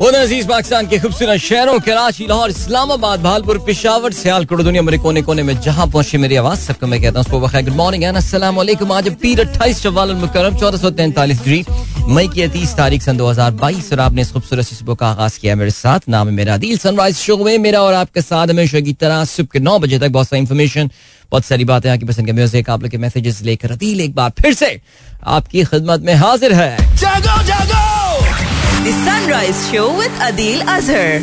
अज़ीज़ पाकिस्तान के खूबसूरत शहरों, कराची, लाहौर, इस्लामाबाद, भालपुर, पिशावर, सियालकोट, दुनिया मेरे कोने कोने में जहाँ पहुँची मेरी आवाज़, सबको मैं कहता हूँ गुड मॉर्निंग एंड वालेकुम आज पीर अट्ठाईस चौवाल मुकरम चौदह सौ तैंतालीस डिग्री। मई की तीस तारीख सन दो हज़ार बाईस, और आपने इस खूबसूरत सुबह का आगाज़ किया मेरे साथ। नाम है मेरा दिल सनराइज शो में मेरा और आपके साथ हमेशा की तरह सुबह के नौ बजे तक बहुत सारी इन्फॉर्मेशन बहुत सारी बातें आपकी पसंद के म्यूज़िक आप लोग के मैसेजेस लेकर अदील एक बार फिर से आपकी खिदमत में हाजिर है। जागो जागो The Sunrise Show with Adil Azhar.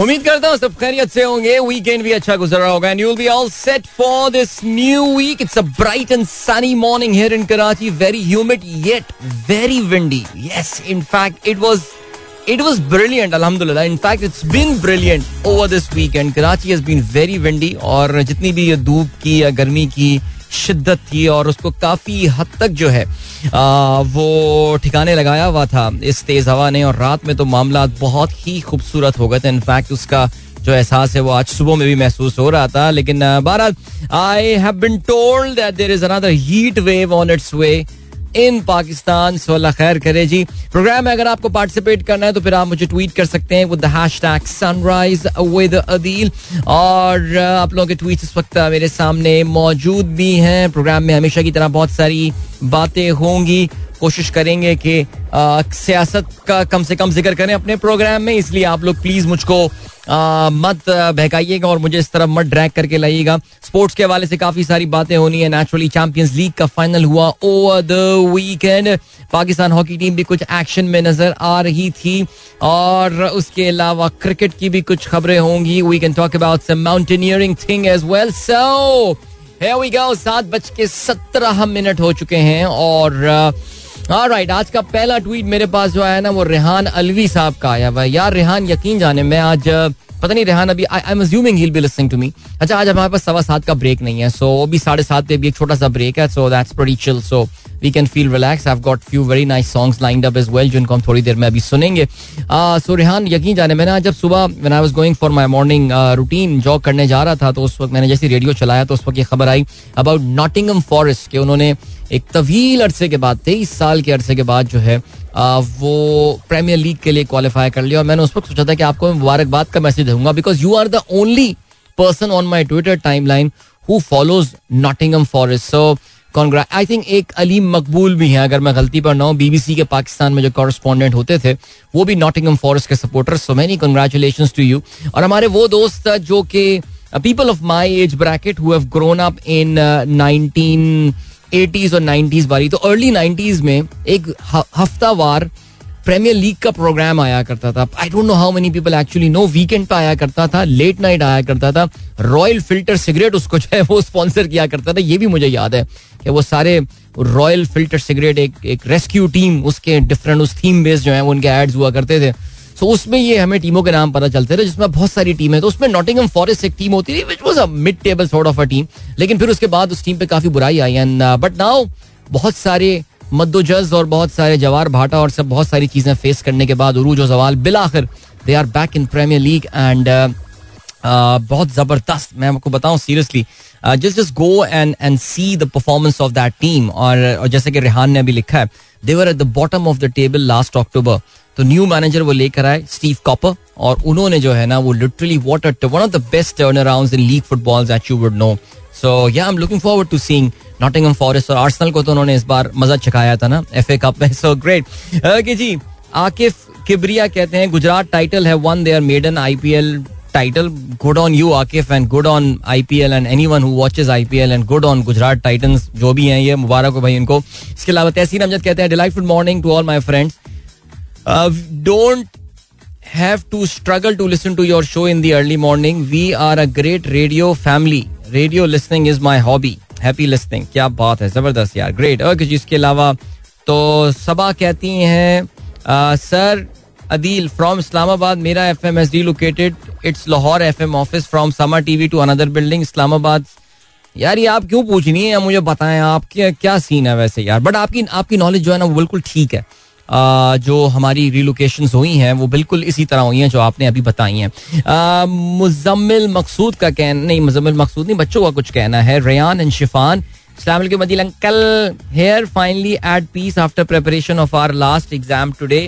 उम्मीद करता हूँ सब खैरियत से होंगे। वीकेंड भी अच्छा गुजर रहा होगा। And you will be all set for this new week it's a bright and sunny morning here in Karachi very humid yet very windy yes in fact it was it was brilliant alhamdulillah. In fact it's been brilliant over this weekend. Karachi has been very windy और जितनी भी ये धूप की या गर्मी की शिद्दत थी और उसको काफ़ी हद तक जो है वो ठिकाने लगाया हुआ था इस तेज हवा ने और रात में तो मामला बहुत ही खूबसूरत हो गए थे। इनफैक्ट उसका जो एहसास है वो आज सुबह में भी महसूस हो रहा था। लेकिन बहरहाल I have been told that there is another heat wave on its way in Pakistan सोल्ला खैर करे जी। प्रोग्राम में अगर आपको पार्टिसिपेट करना है तो फिर आप मुझे ट्वीट कर सकते हैं with hashtag sunrise with Adeel और आप लोगों के ट्वीट इस वक्त मेरे सामने मौजूद भी हैं। प्रोग्राम में हमेशा की तरह बहुत सारी बातें होंगी। कोशिश करेंगे कि सियासत का कम से कम ज़िक्र करें अपने प्रोग्राम में इसलिए आप लोग प्लीज़ मुझको मत बहकाइएगा और मुझे इस तरफ़ मत ड्रैग करके लाइएगा। स्पोर्ट्स के हवाले से काफ़ी सारी बातें होनी है। नेचुरली चैंपियंस लीग का फाइनल हुआ over the weekend Pakistan hockey team भी कुछ एक्शन में नज़र आ रही थी और उसके अलावा क्रिकेट की भी कुछ खबरें होंगी। We can talk about some mountaineering thing as well so Here we go, सात बज के सत्रह मिनट हो चुके हैं और राइट आज का पहला ट्वीट मेरे पास जो आया ना, वो रेहान अलवी साहब का आया भाई यार, रेहान, यकीन जाने, मैं आज पता नहीं रेहान, अभी I am assuming he be to me अच्छा आज हमारे पास सवा सात का ब्रेक नहीं है सो अभी साढ़े सात पे भी एक छोटा सा ब्रेक है so that's pretty chill so we can feel relax I got few very nice songs lined up as well जिनको हम थोड़ी देर में अभी सुनेंगे। सो रेहान, यकीन जाने, मैंने जब सुबह when I was going for my morning routine job करने जा रहा था तो उस वक्त मैंने जैसे रेडियो चलाया तो उस वक्त ये खबर आई अबाउट नॉटिंगम फॉरेस्ट के, उन्होंने एक तवील अरसे के बाद, तेईस साल के अरसे के बाद जो है वो प्रीमियर लीग के लिए क्वालिफाई कर लिया और मैंने उस वक्त सोचा था कि आपको मुबारकबाद का मैसेज दूँगा because you are the only person on my Twitter timeline who follows Nottingham Forest so congra I think एक अलीम मकबूल भी है, अगर मैं गलती पर ना हूँ। बीबीसी के पाकिस्तान में जो कॉरेस्पॉन्डेंट होते थे, वो भी नॉटिंगम फॉरेस्ट के supporter so many congratulation to you और हमारे वो दोस्त जो कि people of my age bracket who grown up in nineteen eighties और नाइन्टीज वाली तो अर्ली नाइन्टीज में एक हफ्तावार प्रीमियर लीग का प्रोग्राम आया करता था। I don't know how many people actually know weekend पे आया करता था लेट नाइट आया करता था। रॉयल फ़िल्टर सिगरेट उसको जो है वो स्पॉन्सर किया करता था। ये भी मुझे याद है कि वो सारे रॉयल फ़िल्टर सिगरेट एक एक रेस्क्यू टीम उसके डिफरेंट उस थीम बेस्ड जो है वो उनके एड्स हुआ करते थे। सो उसमें ये हमें टीमों के नाम पता चलते थे जिसमें बहुत सारी टीम है। तो उसमें नॉटिंगम फॉरेस्ट एक टीम होती थी which was a mid table sort of a team लेकिन फिर उसके बाद उस टीम पे काफ़ी बुराई आई। एंड बट नाउ बहुत सारे मद्दोजज और बहुत सारे जवार भाटा और सब बहुत सारी चीज़ें फेस करने के बाद उरूज और जवाल बिलाखिर they are back in Premier League and बहुत ज़बरदस्त, मैं आपको बताऊँ seriously just just go and and see the performance of that team और जैसे कि रेहान ने अभी लिखा है they were at the bottom of the table last October तो न्यू मैनेजर वो लेकर आए स्टीव कॉपर और उन्होंने जो है ना, वो literally what one of the best turnaround in league football that you would know so yeah I am looking forward to seeing Nottingham Forest और आर्सेनल को तो उन्होंने इस बार मज़ा चखाया था ना एफए कप में सो ग्रेट ओके जी, आकिफ किबरिया कहते हैं, गुजरात टाइटल है won their maiden IPL title good on you Akif and good on IPL and anyone who watches IPL and good on Gujarat Titans जो भी हैं, ये मुबारक हो भाई इनको इसके अलावा तहसीन अमजद कहते हैं delightful morning to all my friends don't have to struggle to listen to your show in the early morning we are a great radio family radio listening is my hobby happy listening. क्या बात है? ज़बरदस्त यार. Great okay जी इसके अलावा तो सबा कहती हैं सर अदील फ्रॉम इस्लामाबाद मेरा F M S D located it's Lahore F M office from Samaa TV to another building Islamabad यार, ये आप क्यों पूछ रही हैं? मुझे बताएँ आप, क्या क्या सीन है वैसे यार? बट आपकी आपकी नॉलेज जो है ना वो बिल्कुल ठीक है। जो हमारी रिलोकेशन हुई हैं, वो बिल्कुल इसी तरह हुई हैं जो आपने अभी बताई हैं। मुजम्मिल मकसूद का कहना, नहीं, मुजम्मिल मकसूद नहीं, बच्चों का कुछ कहना है। Rain and Shifan Islam uncle here finally at peace after preparation of our last exam today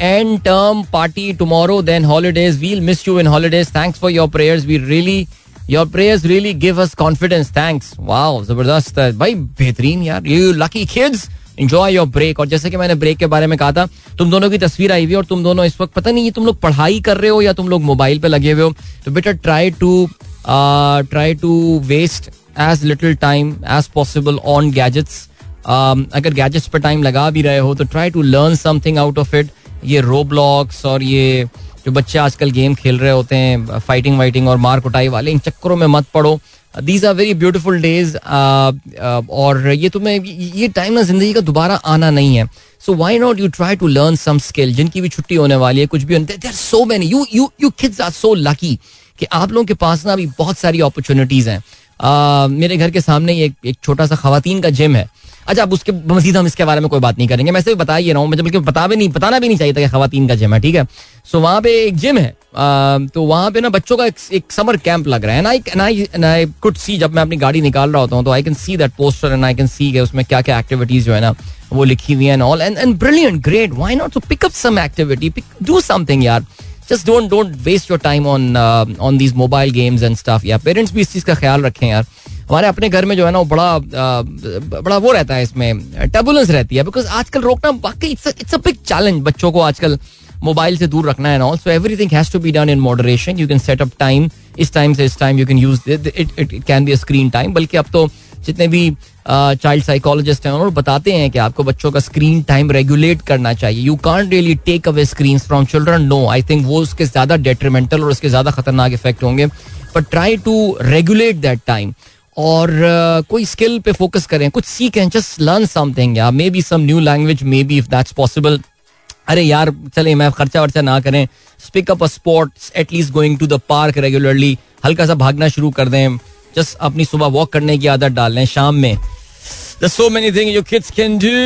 and term party tomorrow then holidays will miss you in holidays thanks for your prayers we really your prayers really give us confidence thanks wow ज़बरदस्त भाई बेहतरीन यार you lucky kids Enjoy your break. और जैसे कि मैंने break के बारे में कहा था, तुम दोनों की तस्वीर आई हुई और तुम दोनों इस वक्त, पता नहीं ये तुम लोग पढ़ाई कर रहे हो या तुम लोग मोबाइल पे लगे हुए हो। तो better try to try to waste as little time as possible on gadgets अगर गैजेट्स पर टाइम लगा भी रहे हो तो try to learn something out of it ये रोब्लॉक्स और ये जो बच्चे आजकल गेम खेल रहे होते हैं फाइटिंग वाइटिंग और मार कुटाई वाले, इन चक्करों में मत पड़ो। These are very beautiful days और ये तुम्हें, ये टाइम ना ज़िंदगी का दोबारा आना नहीं है। So why not you try to learn some skill जिनकी भी छुट्टी होने वाली है, कुछ भी there are so many you you you kids are so lucky कि आप लोगों के पास ना अभी बहुत सारी अपॉर्चुनिटीज़ हैं। मेरे घर के सामने एक छोटा सा खातन का जिम है। अच्छा अब उसके मजीद हम इसके बारे में कोई बात नहीं करेंगे। मैं सिर्फ़ बता ही रहा हूँ बल्कि बता भी नहीं बताना भी नहीं चाहिए था कि खातन का जिम है ठीक है? सो वहाँ पे एक जिम है। तो वहाँ पे ना बच्चों का एक, समर कैंप लग रहा है। ना आई आई कुड सी जब मैं अपनी गाड़ी निकाल रहा होता हूँ तो I can see that poster and I can see के उसमें क्या क्या एक्टिविटीज़ जो है ना वो लिखी हुई है all and and brilliant great why not to pick up some activity do something यार। Just don't don't waste your time on on these mobile games and stuff या पेरेंट्स भी इस चीज़ का ख्याल रखें यार। हमारे अपने घर में जो है ना वो बड़ा बड़ा वो रहता है इसमें टर्बुलेंस रहती है बिकॉज़ आजकल रोकना बाकी इट्स अ बिग चैलेंज बच्चों को आजकल मोबाइल से दूर रखना है all so everything has to be done in moderation you can set up time इस टाइम से इस time you can use it can be screen time बल्कि अब तो जितने भी चाइल्ड साइकोलॉजिस्ट हैं, उन्होंने बताते हैं कि आपको बच्चों का स्क्रीन टाइम रेगुलेट करना चाहिए। You can't really take away screen from children no I think वो उसके ज़्यादा डेट्रीमेंटल और उसके ज़्यादा खतरनाक इफ़ेक्ट होंगे but try to regulate that time और uh, कोई स्किल पे फोकस करें कुछ सीखें जस्ट लर्न समथिंग या maybe some new language maybe if that's possible अरे यार चले मैं खर्चा वर्चा ना करें। Pick up a sport at least going to the park regularly हल्का सा भागना शुरू कर दें। जस्ट अपनी सुबह वॉक करने की आदत डाल लें शाम में। There's so many things your kids can do.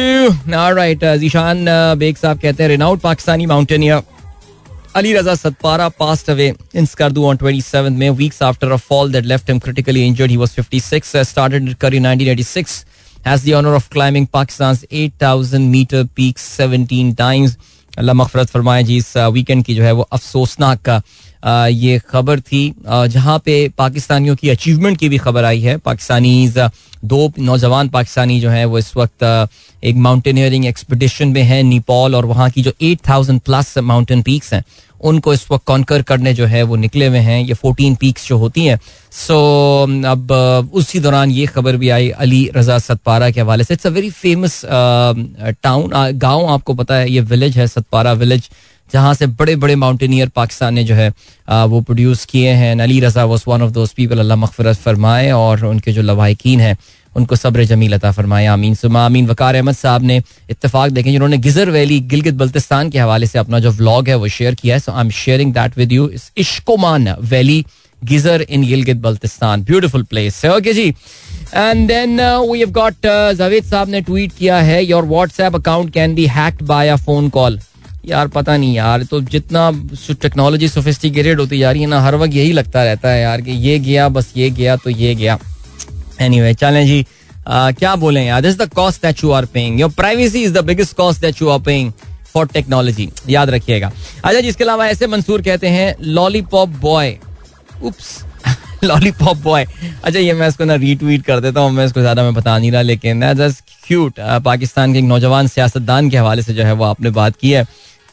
All right, uh, Zishan uh, Beg साहब कहते हैं renowned Pakistani mountaineer. Ali Raza Satpara passed away in Skardu on 27th May, weeks after a fall that left him critically injured. He was 56, uh, started his career in 1986, has the honor of climbing Pakistan's 8,000 meter peak 17 times. अल्लाह मफरत फरमाए जी इस weekend की जो है वो अफसोसनाक का ये खबर थी। जहाँ पे पाकिस्तानियों की अचीवमेंट की भी खबर आई है। पाकिस्तानी दो नौजवान पाकिस्तानी जो है वो इस वक्त एक माउंटेनियरिंग एक्सपडिशन में है नेपाल और वहाँ की जो eight thousand plus mountain peaks हैं उनको इस वक्त कॉन्कर करने जो है वो निकले हुए हैं। ये फोर्टीन पीक्स जो होती हैं। सो so, अब उसी दौरान ये खबर भी आई अली रजा सतपारा के हवाले से। It's a very famous town गाँव आपको पता है ये विलेज है सतपारा विलेज जहाँ से बड़े बड़े माउंटेनियर पाकिस्तान ने जो है वो प्रोड्यूस किए हैं। Ali Raza was one of those people अल्लाह मगफरत फरमाए और उनके जो लवाकिन हैं, उनको सब्र जमील अता फरमाए। आमीन। सुमा, आमीन। वकार अहमद साहब ने इतफाक देखें, जिन्होंने गिजर वैली, गिलगित बल्तिस्तान के हवाले से अपना जो व्लॉग है, वो शेयर किया है। So I am sharing that with you Ishkoman valley, Ghizer in Gilgit Baltistan. Beautiful place okay ji. And then we have got Javed साहब ने ट्वीट किया है your WhatsApp account can be hacked by a phone call यार पता नहीं यार तो जितना टेक्नोलॉजी सोफिस्टिकेटेड होती जा रही है ना हर वक्त यही लगता रहता है यार कि ये गया बस ये गया तो ये गया। एनी वे चलें जी आ, क्या बोले यार? This the cost that you are paying your privacy is the biggest cost that you are paying for technology याद रखिएगा। अच्छा जिसके अलावा ऐसे मंसूर कहते हैं lollipop boy oops lollipop boy अच्छा ये मैं इसको ना रीट्वीट कर देता हूँ मैं इसको ज़्यादा मैं बता नहीं रहा लेकिन क्यूट पाकिस्तान के एक नौजवान सियासतदान के हवाले से जो है वो आपने बात की है।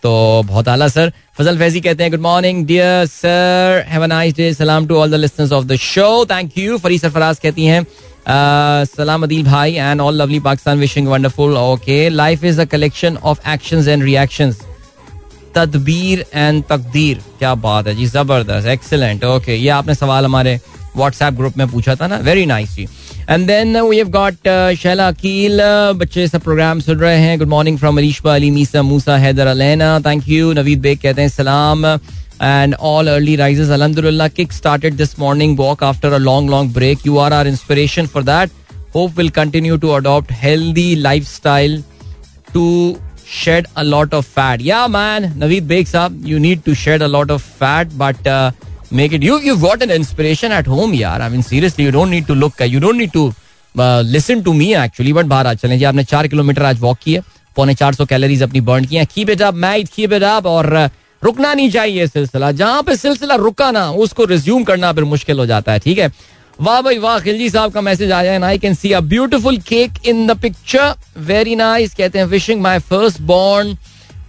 तो बहुत आला, सर। फजल फैजी कहते हैं good morning dear sir have nice day सलाम to all the listeners of the show thank you Fari Sarfaraz कहती हैं सलाम अदील भाई and all lovely Pakistan wishing wonderful okay life is a collection of actions and reactions तदबीर and तकदीर। क्या बात है जी, ज़बरदस्त एक्सीलेंट ओके ये आपने सवाल हमारे व्हाट्सएप ग्रुप में पूछा था ना? वेरी नाइस जी। and then we have got Shaila Aqeel बच्चे सब प्रोग्राम सुन रहे हैं good morning from Alisha Ali Meesa Musa Haider Alaina thank you Naveed Baig कहते हैं सलाम and all early risers alhamdulillah kick started this morning walk after a long long break you are our inspiration for that hope will continue to adopt healthy lifestyle to shed a lot of fat yeah man naveed beg saab you need to shed a lot of fat but uh, make it. You, you've got an inspiration at home, yaar. I mean, seriously, you don't need to look, you don't need to listen to me actually but बाहर आज चलें जी आपने चार kilometre आज walk किया पौने चार सौ कैलोरीज अपनी बर्न की मैट कीप इट अप और रुकना नहीं चाहिए सिलसिला जहाँ पे सिलसिला रुका ना उसको रिज्यूम करना फिर मुश्किल हो जाता है ठीक है वाह भाई वाह खिलजी साहब का मैसेज आया है I can see a beautiful cake in the picture very nice कहते हैं wishing my first born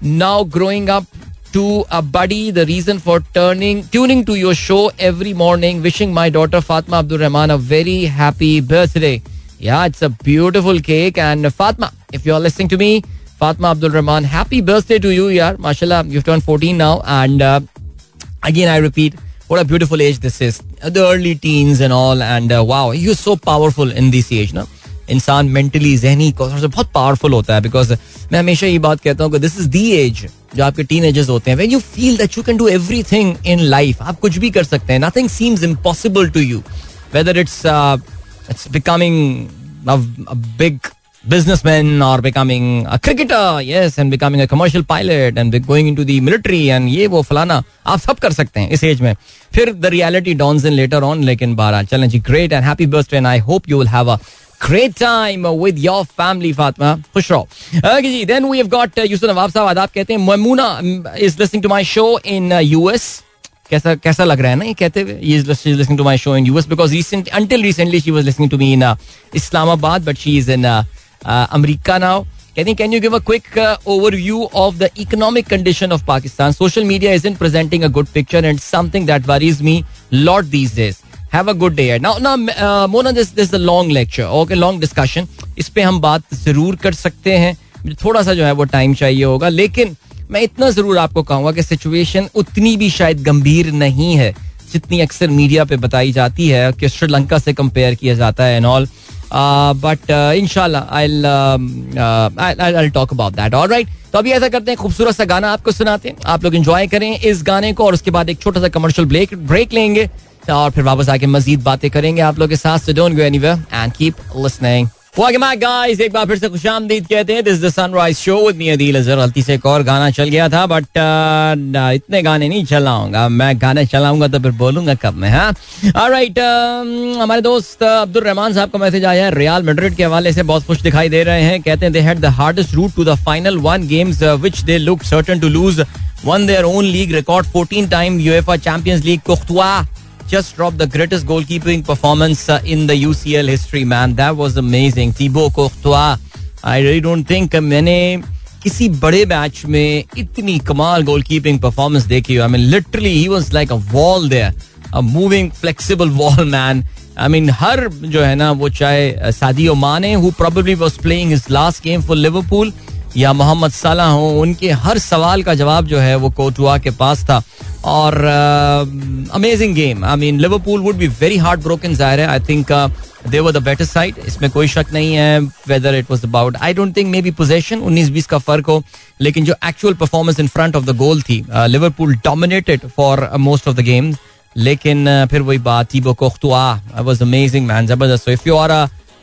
now growing up to a buddy the reason for turning tuning to your show every morning wishing my daughter Fatma Abdul Rahman a very happy birthday yeah it's a beautiful cake and Fatma if you're listening to me Fatma Abdul Rahman happy birthday to you yeah mashallah you've turned 14 now and uh, again I repeat what a beautiful age this is the early teens and all and uh, wow you're so powerful in this age no इंसान mentally जहनी तौर से बहुत powerful होता है because मैं हमेशा ये बात कहता हूँ कि दिस इज दी एज जो आपके टीन एजेस होते हैं when you feel that you can do everything in life आप कुछ भी कर सकते हैं nothing seems impossible to you whether it's it's becoming big businessman or becoming a cricketer, yes, and becoming a commercial pilot and going into the military and ये वो फलाना आप सब कर सकते हैं इस एज में। फिर the reality dawns in later on लेकिन बारह चलें जी great and happy birthday and I hope you will have a great time with your family Fatma खुश रहो okay ji then we have got uh, Yusuf Nawab sahab आदाब कहते हैं Mamoona is listening to my show in uh, US कैसा कैसा लग रहा है ना ये कहते हुए he is listening to my show in US because recent until recently she was listening to me in uh, Islamabad but she is in uh, uh, America now Can you, can you give a quick uh, overview of the economic condition of Pakistan? Social media isn't presenting a good picture and something that worries have a good day now now Mona this this long lecture okay long discussion इस पे हम बात ज़रूर कर सकते हैं। थोड़ा सा जो है वो टाइम चाहिए होगा, लेकिन मैं इतना ज़रूर आपको कहूँगा कि सिचुएशन उतनी भी शायद गंभीर नहीं है, जितनी अक्सर मीडिया पे बताई जाती है कि श्रीलंका से कंपेयर किया जाता है एंड ऑल बट इनशाला I talk about that all right तो अभी ऐसा करते हैं, खूबसूरत सा गाना आपको सुनाते हैं। आप लोग इंजॉय करें इस गाने को और उसके बाद एक छोटा सा कमर्शियल ब्रेक ब्रेक लेंगे। और फिर वापस आके मजीद बातें करेंगे आप लोग के साथ। So don't go anywhere and keep listening Welcome back guys. एक बार फिर से खुश आमदीद कहते हैं this the sunrise show with me Adeel गलती से एक और गाना चल गया था बट uh, इतने गाने नहीं चलाऊँगा। मैं गाने चलाऊँगा तो फिर बोलूँगा कब मैं हाँ? ऑलराइट um, हमारे दोस्त अब्दुल रहमान साहब का मैसेज आया है। रियाल मैड्रिड के हवाले से बहुत खुश दिखाई दे रहे हैं। कहते हैं they had the hardest route to the final one games which they look certain to lose one their own league record 14 time UEFA Champions League Courtois. just dropped the greatest goalkeeping performance uh, in the UCL history, man. That was amazing. Thibaut Courtois. I really don't think मैंने किसी बड़े match में इतनी कमाल goalkeeping performance देखी I mean literally he was like a wall there a moving flexible wall man I mean हर जो है ना वो चाहे Sadio Mane who probably was playing his last game for Liverpool या मोहम्मद सलाह हो उनके हर सवाल का जवाब जो है वो कोटुआ के पास था। और amazing game I mean Liverpool would be very hard broken ज़ाहिर है I think they were the better side इसमें कोई शक नहीं है whether it was about I don't think maybe B possession उन्नीस बीस का फ़र्क हो लेकिन जो actual performance in front of the goal थी Liverpool dominated for most of the games लेकिन uh, फिर वही बात Thibaut Courtois was amazing man ज़बरदस्त. If you are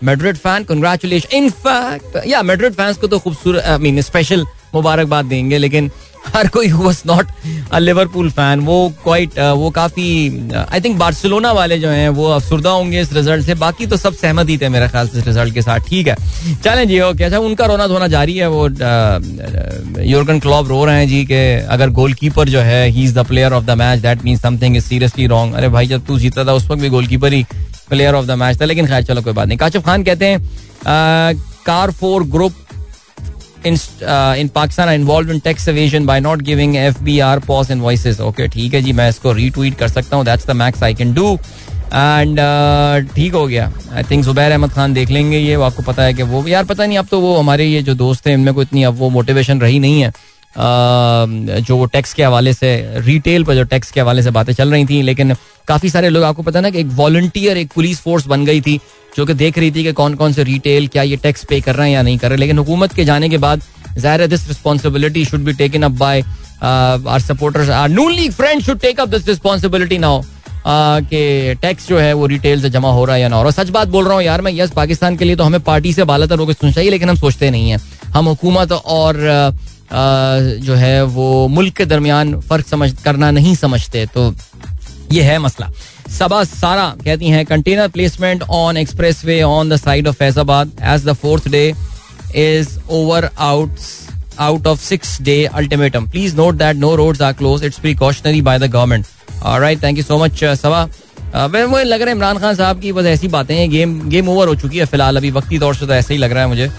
Madrid fan congratulation in fact या मेड्रिड फैंस को तो खूबसूरत आई मीन स्पेशल मुबारकबाद देंगे लेकिन हर कोई was not a Liverpool fan वो क्वाइट uh, वो काफ़ी आई थिंक बार्सिलोना वाले जो हैं वो अफसरदा होंगे इस रिज़ल्ट से। बाकी तो सब सहमत ही थे मेरे ख्याल से इस रिज़ल्ट के साथ। ठीक है। चलें जी ओके अच्छा उनका रोना धोना जारी है वो यूर्गन क्लॉब रो रहे हैं जी कि अगर गोलकीपर जो है he is the player of the match that mean something is seriously wrong अरे भाई जब तू जीता था उस वक्त भी गोलकीपर ही प्लेयर ऑफ़ द मैच था लेकिन खैर चलो कोई बात नहीं काशिफ खान कहते हैं car four group in uh, in Pakistan are involved in tax evasion by not giving FBR pause invoices. Okay, ठीक है जी मैं इसको retweet कर सकता हूँ. That's the max I can do. And ठीक हो गया आई थिंक जुबैर अहमद खान देख लेंगे ये वो आपको पता है कि वो यार पता नहीं अब तो वो हमारे ये जो दोस्त हैं इनमें कोई इतनी अब वो मोटिवेशन रही नहीं है जो वो टैक्स के हवाले से रिटेल पर जो टैक्स के हवाले से बातें चल रही थी, लेकिन काफ़ी सारे लोग, आपको पता ना कि एक वॉल्टियर एक पुलिस फोर्स बन गई थी, जो कि देख रही थी कि कौन कौन से रिटेल क्या ये टैक्स पे कर रहे हैं या नहीं कर रहे लेकिन हुकूमत के जाने के बाद, ज़ाहिर this responsibility should be taken up by our supporters our Noon league friend should take up this responsibility now कि टैक्स जो है वो रिटेल से जमा हो रहा है या ना हो रहा सच बात बोल रहा हूँ यार मैं यस पाकिस्तान के लिए तो हमें पार्टी से बालातर होकर सुनना चाहिए लेकिन हम सोचते नहीं है। हम हुकूमत और जो है वो मुल्क के दरमियान फ़र्क समझ, करना नहीं समझते तो ये है मसला। सबा सारा कहती हैं container placement on expressway on the side of Faizabad as the fourth day is over out out of six day ultimatum please note that no roads are close it's precautionary by the government right thank you so much Saba मुझे लग रहा है इमरान खान साहब की बस ऐसी बातें हैं गेम गेम ओवर हो चुकी है फ़िलहाल, अभी वक्ती तौर से तो ऐसा ही लग रहा है मुझे।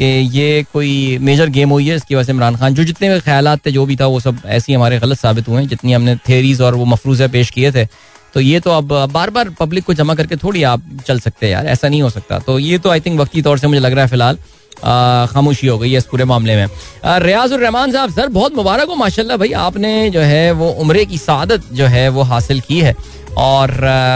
कि ये कोई मेजर गेम हुई है, इसकी वजह से इमरान खान, जो जितने भी ख्याल थे, जो भी था, वो सब ऐसे हमारे गलत साबित हुए हैं, जितनी हमने थेरीज और वो मफरूज़े पेश किए थे। तो ये तो अब बार बार पब्लिक को जमा करके थोड़ी आप चल सकते हैं यार, ऐसा नहीं हो सकता। तो ये तो आई थिंक वक्ती तौर से मुझे लग रहा है फ़िलहाल खामोशी हो गई है इस पूरे मामले में। रियाज रहमान साहब, सर बहुत मुबारक हो, माशाल्लाह भाई, आपने जो है वो उम्र की सादत जो है वो हासिल की है। और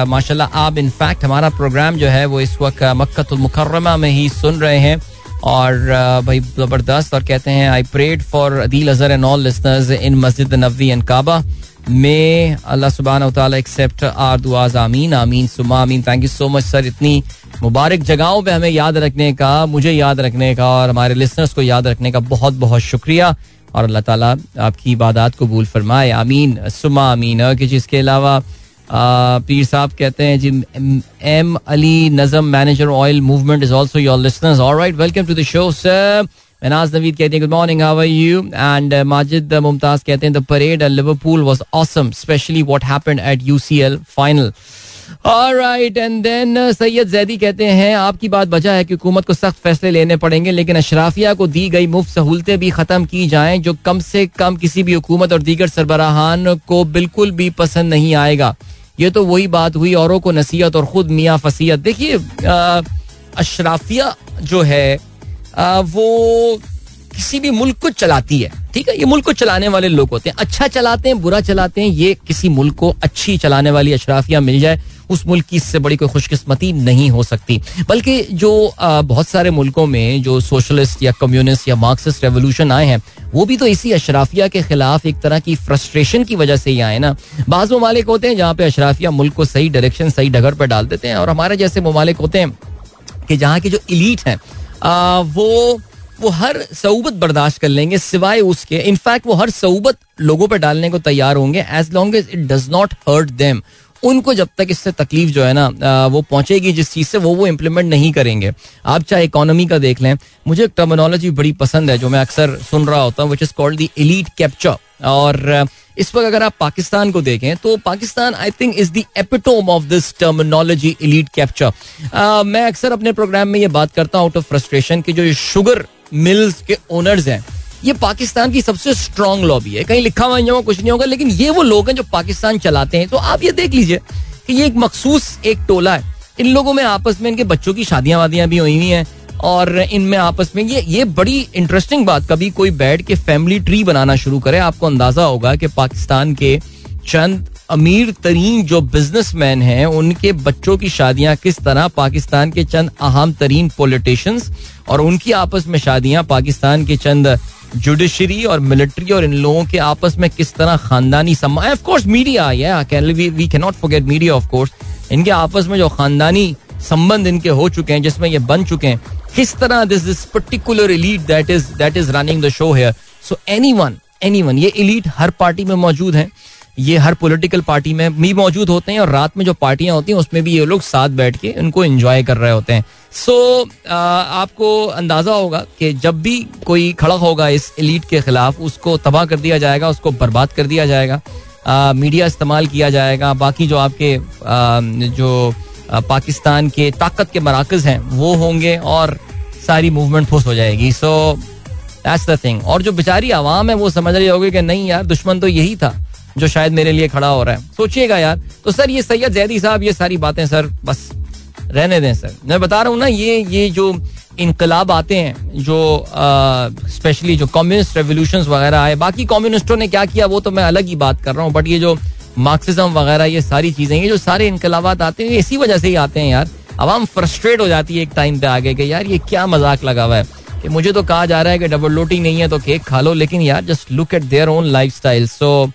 माशाल्लाह आप इनफैक्ट हमारा प्रोग्राम जो है वो इस वक्त मक्कतुल मुकर्रमा में ही सुन रहे हैं। और भाई ज़बरदस्त और कहते हैं I prayed for Adeel Azhar and all listeners in मस्जिद नबवी एंड काबा मे अल्लाह सुबहान एक्सेप्ट आर दुआज आमीन आमीन सुमा आमीन thank you so much sir इतनी मुबारक जगहों पे हमें याद रखने का, मुझे याद रखने का और हमारे लिसनर्स को याद रखने का बहुत बहुत शुक्रिया। और अल्लाह ताला आपकी इबादत कबूल फरमाए। आमीन सुमा आमीन। कि जिसके अलावा पीर साहब कहते हैं G M Ali Najam manager oil movement is also your listeners alright welcome to the show sir Manaz Naveed कहते हैं good morning how are you and Majid Mumtaz कहते हैं the parade at Liverpool was awesome specially what happened at UCL final right and then Syed Zaidi कहते हैं आपकी बात बचा है कि हुकूमत को सख्त फैसले लेने पड़ेंगे लेकिन अशराफिया को दी गई मुफ़्त सहूलतें भी खत्म की जाएँ जो कम से कम किसी भी हुकूमत और दीगर सरबराहान को बिल्कुल भी पसंद नहीं आएगा। ये तो वही बात हुई औरों को नसीहत और खुद मियाँ फसीयत देखिए अशराफिया जो है आ, वो किसी भी मुल्क को चलाती है ठीक है? ये मुल्क को चलाने वाले लोग होते हैं। अच्छा चलाते हैं बुरा चलाते हैं ये किसी मुल्क को अच्छी चलाने वाली अशराफिया मिल जाए। उस मुल्क की इससे बड़ी कोई खुशकिस्मती नहीं हो सकती। बल्कि जो बहुत सारे मुल्कों में जो सोशलिस्ट या कम्युनिस्ट या मार्क्सिस्ट रेवोल्यूशन आए हैं, वो भी तो इसी अशराफिया के खिलाफ एक तरह की फ्रस्ट्रेशन की वजह से ही आए ना। बाज ममालिक होते हैं जहाँ पे अशराफिया मुल्क को सही डायरेक्शन, सही डगर पर डाल देते हैं और हमारे जैसे ममालिक होते हैं कि जहाँ के जो इलीट हैं वो वो हर सऊबत बर्दाश्त कर लेंगे सिवाय उसके। इनफैक्ट वो हर सऊबत लोगों पर डालने को तैयार होंगे as long as it does not hurt them उनको जब तक इससे तकलीफ़ जो है ना वो पहुंचेगी, जिस चीज़ से वो वो इम्प्लीमेंट नहीं करेंगे। आप चाहे इकोनॉमी का देख लें, मुझे एक टर्मिनोलॉजी बड़ी पसंद है, जो मैं अक्सर सुन रहा होता हूँ which is called the elite capture और इस वक्त अगर आप पाकिस्तान को देखें तो Pakistan I think is the epitome of this terminology elite capture मैं अक्सर अपने प्रोग्राम में ये बात करता हूँ आउट ऑफ़ फ्रस्ट्रेशन की जो शुगर मिल्स के ओनर्स हैं ये पाकिस्तान की सबसे स्ट्रॉन्ग लॉबी है। कहीं लिखा हुआ कुछ नहीं होगा, लेकिन ये वो लोग हैं जो पाकिस्तान चलाते हैं। तो आप ये देख लीजिए कि ये एक मखसूस एक टोला है। इन लोगों में आपस में इनके बच्चों की शादियाँ वादियाँ भी हुई हुई हैं और इनमें आपस में ये ये बड़ी इंटरेस्टिंग बात, कभी कोई बैठ के फैमिली ट्री बनाना शुरू करे, आपको अंदाज़ा होगा कि पाकिस्तान के चंद अमीर तरीन जो बिजनेसमैन हैं, उनके बच्चों की शादियाँ किस तरह, पाकिस्तान के चंद अहम तरीन पॉलिटिशियंस और उनकी आपस में शादियाँ, पाकिस्तान के चंद जुडिशरी और मिलिट्री और इन लोगों के आपस में किस तरह खानदानी of media we can not forget media of course इनके आपस में जो खानदानी संबंध इनके हो चुके हैं, जिसमें ये बन चुके हैं, किस तरह this this particular elite that is that is running the show here so any one any one ये इलीट हर पार्टी में मौजूद है। ये हर पॉलिटिकल पार्टी में भी मौजूद होते हैं और रात में जो पार्टियाँ होती हैं उसमें भी ये लोग साथ बैठ के उनको एंजॉय कर रहे होते हैं। सो so, आपको अंदाज़ा होगा कि जब भी कोई खड़ा होगा इस एलीट के खिलाफ उसको तबाह कर दिया जाएगा उसको बर्बाद कर दिया जाएगा आ, मीडिया इस्तेमाल किया जाएगा बाकी जो आपके आ, जो आ, पाकिस्तान के ताकत के मराकज हैं वो होंगे और सारी मूवमेंट फुस हो जाएगी। सो दैट्स द थिंग और जो बेचारी आवाम है वो समझ रही होगी कि नहीं यार दुश्मन तो यही था। जो शायद मेरे लिए खड़ा हो रहा है। सोचिएगा यार। तो सर, ये सैयद जैदी साहब, ये सारी बातें सर, बस रहने दें सर। मैं बता रहा हूँ ना, ये ये जो इनकलाब आते हैं, जो स्पेशली जो कम्युनिस्ट रेवोल्यूशन वगैरह आए, बाकी कम्युनिस्टों ने क्या किया, वो तो मैं अलग ही बात कर रहा हूँ बट ये जो मार्क्सिज्म वगैरह, ये सारी चीज़ें, ये जो सारे इनकलाबात आते हैं इसी वजह से ही आते हैं यार। आवाम फ्रस्ट्रेट हो जाती है एक टाइम पे आगे के यार, ये क्या मज़ाक लगा हुआ है। कि मुझे तो कहा जा रहा है कि डबल रोटी नहीं है तो केक खा लो, लेकिन यार just look at their own life style so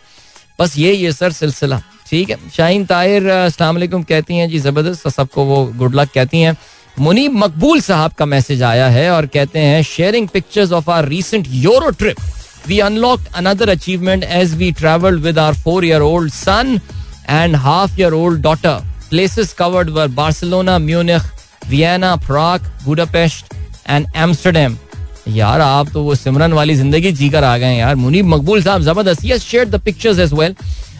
बस ये ये सर सिलसिला ठीक है शाहीन ताहिर अस्सलाम कहती हैं जी ज़बरदस्त सबको वो गुड लक कहती हैं मुनीब मकबूल साहब का मैसेज आया है और कहते हैं sharing pictures of our recent Euro trip we unlock another achievement as we travelled with our four year old son and half year old daughter. Places covered were Barcelona, Munich, Vienna, Prague, Budapest and Amsterdam. यार आप तो वो सिमरन वाली ज़िंदगी जीकर आ गए यार। मुनीब मकबूल साहब ज़बरदस्त। Yes shared the pictures as well.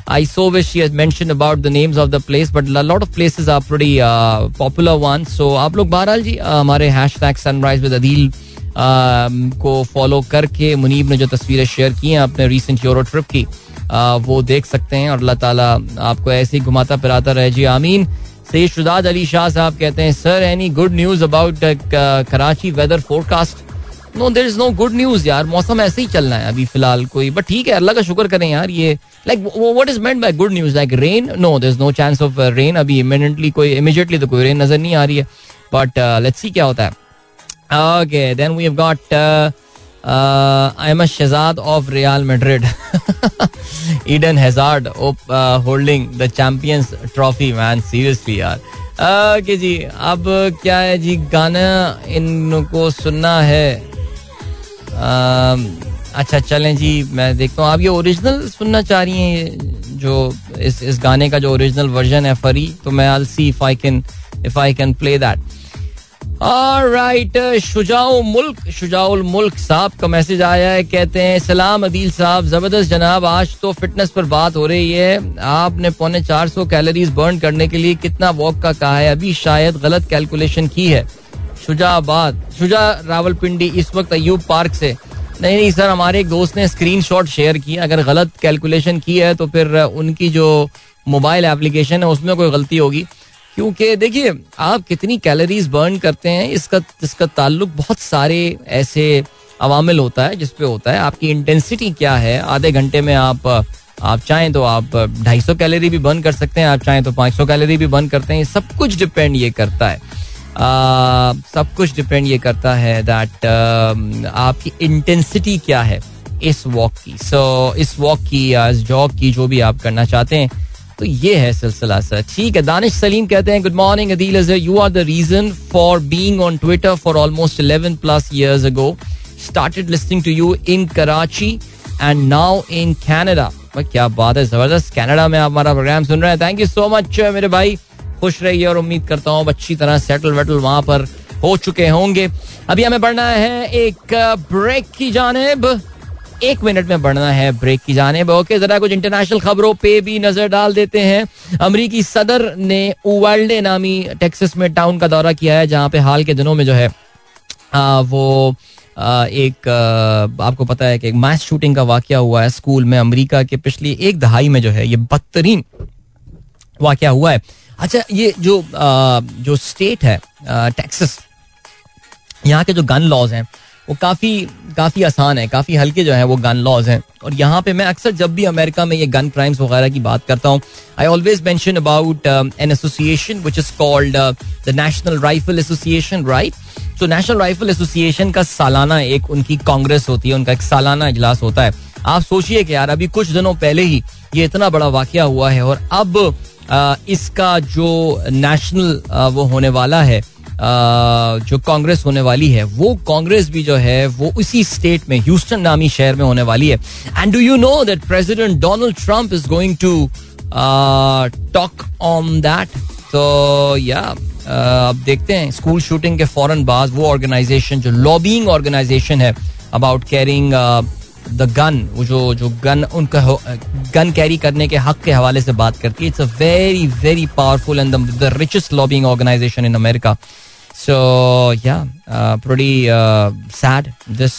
I so wish she had mentioned about the names of the place but a lot of places are pretty uh, popular ones. So आप लोग बहरहाल जी uh, हमारे hashtag sunrise with Adeel को follow करके मुनीब ने जो तस्वीरें शेयर की हैं अपने रिसेंट यूरो ट्रिप की वो देख सकते हैं और अल्लाह ताला आपको ऐसे ही घुमाता फिराता रहे। जी आमीन। सैयद शुदाद अली शाह साहब कहते हैं sir any good news about Karachi weather forecast no there is no good news यार मौसम ऐसे ही चलना है अभी फ़िलहाल कोई। बट ठीक है अल्लाह का शुक्र करें यार ये like what is meant by good news like rain no there is no chance of rain अभी इमिनेंटली कोई इमीडिएटली तो कोई रेन नज़र नहीं आ रही है। बट लेट्स सी क्या होता है। We have got uh, uh, I'm a Shazad of Real Madrid. Eden Hazard uh, holding the Champions Trophy, man. यार. Okay जी, अब क्या है जी? गाना इनको सुनना है। अच्छा चलें जी, मैं देखता हूँ। आप ये ओरिजिनल सुनना चाह रही हैं जो इस इस गाने का जो ओरिजिनल वर्जन है फरी तो मैं I see if I can if I can play that right Shujau Mulk Shujaul Mulk साहब का मैसेज आया है, कहते हैं, सलाम अदील साहब, ज़बरदस्त जनाब, आज तो फिटनेस पर बात हो रही है। आपने पौने चार सौ कैलोरीज बर्न करने के लिए कितना वॉक का कहा है? अभी शायद गलत कैलकुलेशन की है। शुजाबाद, शुजा रावलपिंडी इस वक्त अयूब पार्क से। नहीं नहीं, सर, हमारे एक दोस्त ने स्क्रीन शॉट शेयर किया अगर गलत कैलकुलेशन की है तो फिर उनकी जो मोबाइल एप्लीकेशन है, उसमें कोई गलती होगी। क्योंकि देखिए, आप कितनी कैलोरीज बर्न करते हैं, इसका इसका ताल्लुक बहुत सारे ऐसे अवामिल होता है, जिसपे होता है। आपकी इंटेंसिटी क्या है? आधे घंटे में आप आप चाहें तो आप 250 कैलोरी भी बर्न कर सकते हैं, आप चाहें तो 500 कैलोरी भी बर्न करते हैं। सब कुछ डिपेंड ये करता है। सब कुछ डिपेंड ये करता है दैट आपकी इंटेंसिटी क्या है इस वॉक की। सो इस वॉक की या इस जॉब की जो भी आप करना चाहते हैं तो ये है सिलसिला सर ठीक है, दानिश सलीम कहते हैं good morning Adeel you are the reason for being on Twitter for almost 11 plus years ago started listening to you in Karachi and now in Canada क्या बात है, ज़बरदस्त कनाडा में आप हमारा प्रोग्राम सुन रहे हैं। थैंक यू सो मच मेरे भाई। खुश रहिए और उम्मीद करता हूँ अच्छी तरह सेटल वेटल वहाँ पर हो चुके होंगे। अभी हमें बढ़ना है एक ब्रेक की जानब। एक मिनट में बढ़ना है ब्रेक की जाने ओके जरा कुछ इंटरनेशनल खबरों पे भी नज़र डाल देते हैं। अमरीकी सदर ने उवाल्डे नामी टेक्सास में टाउन का दौरा किया है जहाँ पे हाल के दिनों में जो है आ, वो आ, एक आ, आपको पता है कि एक मैच शूटिंग का वाक्य हुआ है। स्कूल में अमेरिका के पिछली एक दहाई में जो है ये बदतरीन वाक्य हुआ है। अच्छा ये जो आ, जो स्टेट है टेक्सास यहाँ के जो गन लॉज हैं वो काफ़ी काफ़ी आसान है काफ़ी हल्के जो है वो गन लॉज हैं। और यहाँ पे मैं अक्सर जब भी अमेरिका में ये गन क्राइम्स वगैरह की बात करता हूँ I always mention about an association which is called the National Rifle Association right तो नेशनल राइफल एसोसिएशन का सालाना एक उनकी कांग्रेस होती है उनका एक सालाना इजलास होता है। आप सोचिए कि यार अभी कुछ दिनों पहले ही ये इतना बड़ा वाक्य हुआ है और अब इसका जो नेशनल वो होने वाला है जो कांग्रेस होने वाली है, वो कांग्रेस भी जो है, वो उसी स्टेट में ह्यूस्टन नामी शहर में होने वाली है। And do you know that president Donald Trump is going to talk on that तो या अब देखते हैं स्कूल शूटिंग के फ़ौरन बाद वो ऑर्गेनाइजेशन जो लॉबिंग ऑर्गेनाइजेशन है अबाउट कैरिंग द गन वो जो जो गन उनका गन कैरी करने के हक के हवाले से बात करती है। It's a very very powerful and the richest lobbying organisation in America so या प्रोडी सैड दिस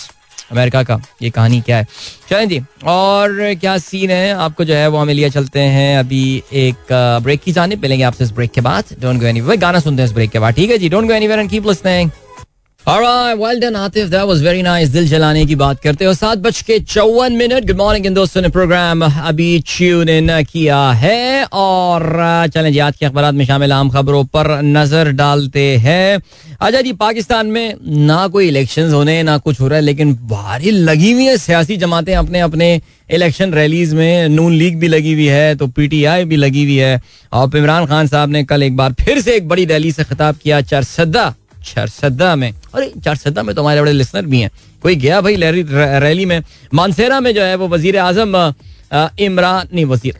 अमेरिका का ये कहानी क्या है। चलें जी और क्या सीन है? आपको जो है वो हमें लिया चलते हैं अभी एक ब्रेक uh, की जाने मिलेंगे आपसे इस ब्रेक के बाद। डोंट गो एनीवेयर गाना सुनते हैं इस ब्रेक के बाद। ठीक है जी don't go anywhere and keep listening किया है और के अखबार में शामिल आम खबरों पर नज़र डालते हैं। अच्छा जी पाकिस्तान में ना कोई इलेक्शन होने, ना कुछ हो रहा है, लेकिन भारी लगी हुई है। सियासी जमातें अपने अपने इलेक्शन रैलीज में नून लीग भी लगी हुई है तो पीटीआई भी लगी हुई है। और इमरान खान साहब ने कल एक बार फिर से एक बड़ी रैली से खिताब किया। चरसदा चरसदा में। अरे चरसदा में तो हमारे बड़े लिसनर भी हैं। कोई गया भाई रैली में? मानसेरा में जो है वो वज़ीर आज़म इमरान नहीं वज़ीर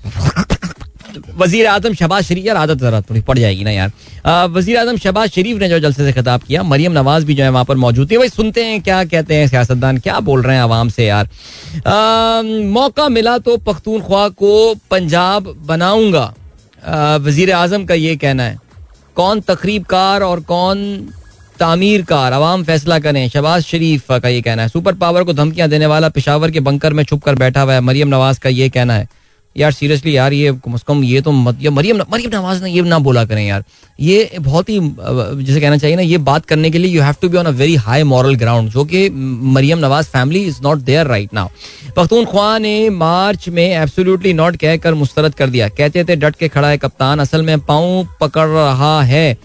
वज़ीर आज़म शहबाज शरीफ यार आदत जरा थोड़ी पड़ जाएगी ना यार। वज़ीर आज़म शहबाज शरीफ ने जो जलसे से खिताब किया मरियम नवाज़ भी जो है वहाँ पर मौजूद थी। भाई सुनते हैं क्या कहते हैं सियासतदान क्या बोल रहे हैं आवाम से यार। आ, मौका मिला तो पख्तूनख्वा को पंजाब बनाऊँगा। वज़ीर आज़म का ये कहना है कौन तकरीबकार और कौन तामीर कार अवाम फैसला करें। शबाज शरीफ का ये कहना है। सुपर पावर को धमकियाँ देने वाला पिशावर के बंकर में छुप कर बैठा हुआ है। मरियम नवाज़ का ये कहना है। यार, सीरियसली यार, ये कम अज कम ये तो मत या मरियम मरियम नवाज़ ने ये ना बोला करें यार। ये बहुत ही जैसे कहना चाहिए ना, ये बात करने के लिए you have to be on a very high moral ground जो कि Maryam Nawaz family is not there right now Pakhtunkhwa ने मार्च में एब्सोल्युटली नॉट कहकर मुस्तरद कर दिया। कहते थे, डट के खड़ा है कप्तान, असल में पाँव पकड़ रहा है।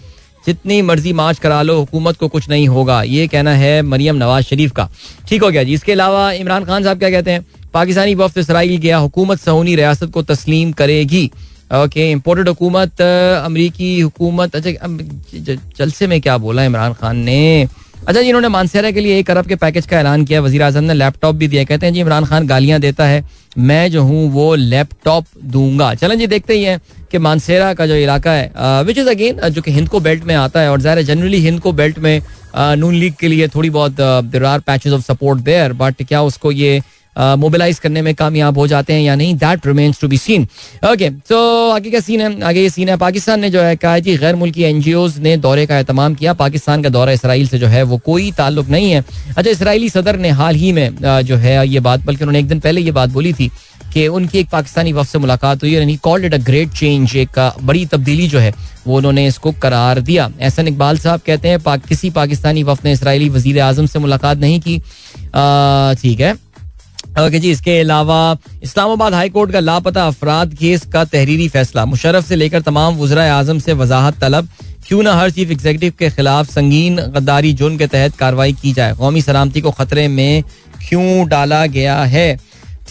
जितनी मर्ज़ी मार्च करा लो, हुकूमत को कुछ नहीं होगा। ये कहना है मरियम नवाज़ शरीफ का। ठीक हो गया जी। इसके अलावा इमरान खान साहब क्या कहते हैं? पाकिस्तानी वफद इसराइल गया, हुकूमत सऊनी रियासत को तस्लीम करेगी। ओके इम्पोर्टेड हुकूमत, अमरीकी हुकूमत। अच्छा जलसे में क्या बोला इमरान खान ने? अच्छा जी, इन्होंने मानसेरा के लिए एक अरब के पैकेज का ऐलान किया। वजी अजम ने लैपटॉप भी दिया। कहते हैं जी, इमरान खान गालियाँ देता है। मैं जो हूँ वो लैपटॉप दूँगा। चलें जी, देखते ही हैं। कि मानसेरा का जो इलाका है विच इज़ अगेन जो कि हिंद को बेल्ट में आता है, और ज़ाहिर जनरली हिंद को बेल्ट में नून लीग के लिए थोड़ी बहुत there are patches of support there but क्या उसको ये मोबिलाइज करने में कामयाब हो जाते हैं या नहीं that remains to be seen okay तो आगे का सीन है? आगे ये सीन है, पाकिस्तान ने जो है कहा जी गैर मुल्की एन ने दौरे का एहतमाम किया, पाकिस्तान का दौरा इसराइल से जो है वो कोई ताल्लुक नहीं है। अच्छा इसराइली सदर ने हाल ही में जो है ये बात, बल्कि उन्होंने एक दिन पहले ये बात बोली थी कि उनकी एक पाकिस्तानी वफ से मुलाकात हुई और called it a great change एक बड़ी तब्दीली जो है वो उन्होंने इसको करार दिया। एहसन इकबाल साहब कहते हैं पा, किसी पाकिस्तानी वफ ने इसराइली वज़ीर आज़म से मुलाकात नहीं की। ठीक है। ओके जी इसके अलावा इस्लामाबाद हाई कोर्ट का लापता अफराद केस का तहरीरी फैसला। मुशरफ से लेकर तमाम वजरा आज़म से वजाहत तलब। क्यों ना हर चीफ एग्जीक्यूटिव के खिलाफ संगीन गद्दारी जुर्म के तहत कार्रवाई की जाए? कौमी सलामती को खतरे में क्यों डाला गया है?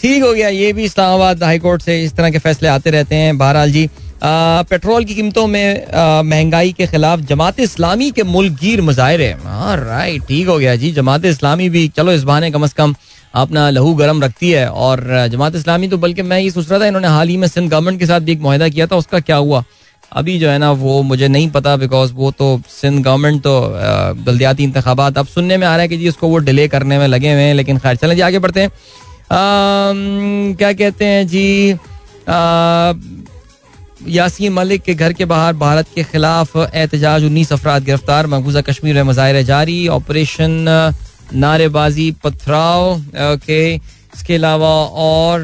ठीक हो गया, ये भी इस्लामाबाद हाई कोर्ट से इस तरह के फैसले आते रहते हैं। बहरहाल जी पेट्रोल की कीमतों में महँगाई के खिलाफ जमात इस्लामी के मुल्क गिर मुजाहरे राइट ठीक हो गया जी, जमात इस्लामी भी, चलो इस बहाने कम अज कम अपना लहू गर्म रखती है। और जमात इस्लामी तो बल्कि मैं ये सोच रहा था, इन्होंने हाल ही में सिंध गवर्नमेंट के साथ भी एक माहिदा किया था, उसका क्या हुआ? अभी जो है ना, वो मुझे नहीं पता बिकॉज़ वो तो सिंध गवर्नमेंट तो बल्दियाती इंतबात अब सुनने में आ रहा है कि जी, उसको वो डिले करने में लगे हुए हैं, लेकिन खैर, चलें जी, आगे बढ़ते हैं। क्या कहते हैं जी? यासीन मलिक के घर के बाहर भारत के खिलाफ एहतजाज उन्नीस अफराद गिरफ़्तार मकबूजा कश्मीर में मुजाहरे जारी ऑपरेशन नारेबाजी पथराव ओके। इसके अलावा और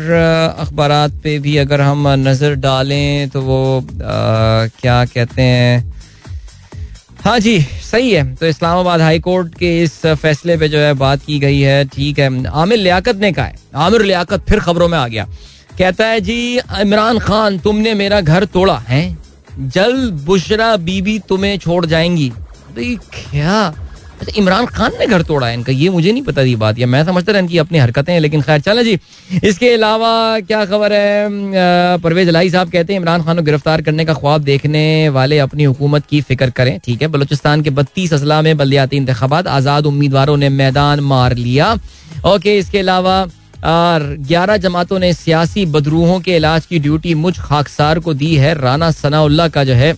अखबार पे भी अगर हम नज़र डालें तो वो आ, क्या कहते हैं हाँ जी, सही है। तो इस्लामाबाद हाई कोर्ट के इस फैसले पे जो है बात की गई है, ठीक है। आमिर लियाकत ने कहा है। आमिर लियाकत फिर खबरों में आ गया। कहता है, जी, इमरान खान, तुमने मेरा घर तोड़ा, है? जल्द बुशरा बीबी तुम्हें छोड़ जाएँगी। तो क्या अच्छा इमरान खान ने घर तोड़ा है इनका, ये मुझे नहीं पता थी बात, या मैं समझता रहा इनकी अपनी हरकतें हैं, लेकिन खैर, चला जी। इसके अलावा क्या खबर है? परवेज लाई साहब कहते हैं, इमरान खान को गिरफ़्तार करने का ख्वाब देखने वाले अपनी हुकूमत की फ़िक्र करें, ठीक है? बलोचिस्तान के बत्तीस अजला में बल्दियाती इंतबात आज़ाद उम्मीदवारों ने मैदान मार लिया। ओके, इसके अलावा ग्यारह जमातों ने सियासी बदरूहों के इलाज की ड्यूटी मुझ खाकसार को दी है, राना सनाउल्ला का जो है,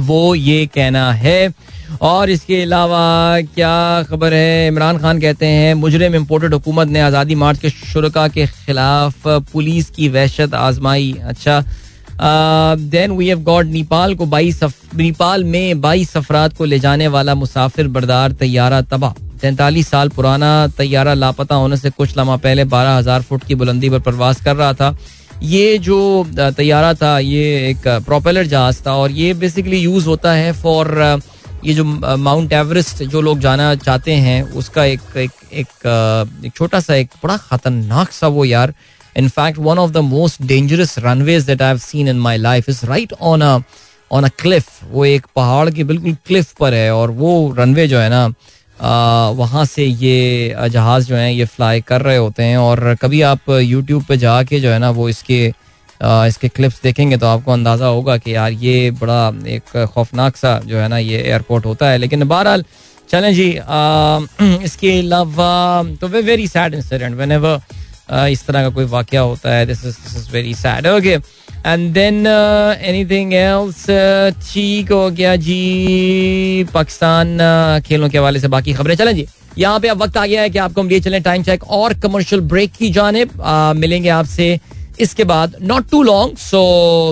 वो ये कहना है। और इसके अलावा क्या खबर है? इमरान खान कहते हैं, मुजरिम इम्पोर्टेड हुकूमत ने आज़ादी मार्च के शुरा के खिलाफ पुलिस की वहशत आजमाई। अच्छा then we have got Nepal को बाईस नेपाल में बाईस अफराद को ले जाने वाला मुसाफिर बरदार तैयारा तबाह। तैंतालीस साल पुराना तैयारा लापता होने से कुछ लम्हा पहले बारह हज़ार फुट की बुलंदी पर प्रवास कर रहा था। ये जो तैयारा था, ये एक प्रोपेलर जहाज़ था और ये बेसिकली यूज़ होता है फॉर ये जो माउंट एवरेस्ट जो लोग जाना चाहते हैं उसका एक एक एक, एक छोटा सा एक बड़ा खतरनाक सा वो यार। In fact one of the most dangerous runways that I have seen in my life is right on a on a cliff वो एक पहाड़ के बिल्कुल क्लिफ पर है और वो रनवे जो है ना वहाँ से ये जहाज़ जो है ये फ्लाई कर रहे होते हैं और कभी आप यूट्यूब पे जाके जो है ना वो इसके इसके क्लिप्स देखेंगे तो आपको अंदाज़ा होगा कि यार ये बड़ा एक खौफनाक सा जो है ना, ये एयरपोर्ट होता है। लेकिन बहरहाल, चलें जी इसके अलावा तो वे very sad incident whenever इस तरह का कोई वाक्य होता है this is this is very sad okay and then anything else ठीक हो गया जी, पाकिस्तान खेलों के हवाले से बाकी खबरें। चलें जी, यहाँ पे अब वक्त आ गया है कि आपको हम लिए चलें टाइम चेक और कमर्शियल ब्रेक की जानब। मिलेंगे आपसे इसके बाद not too long so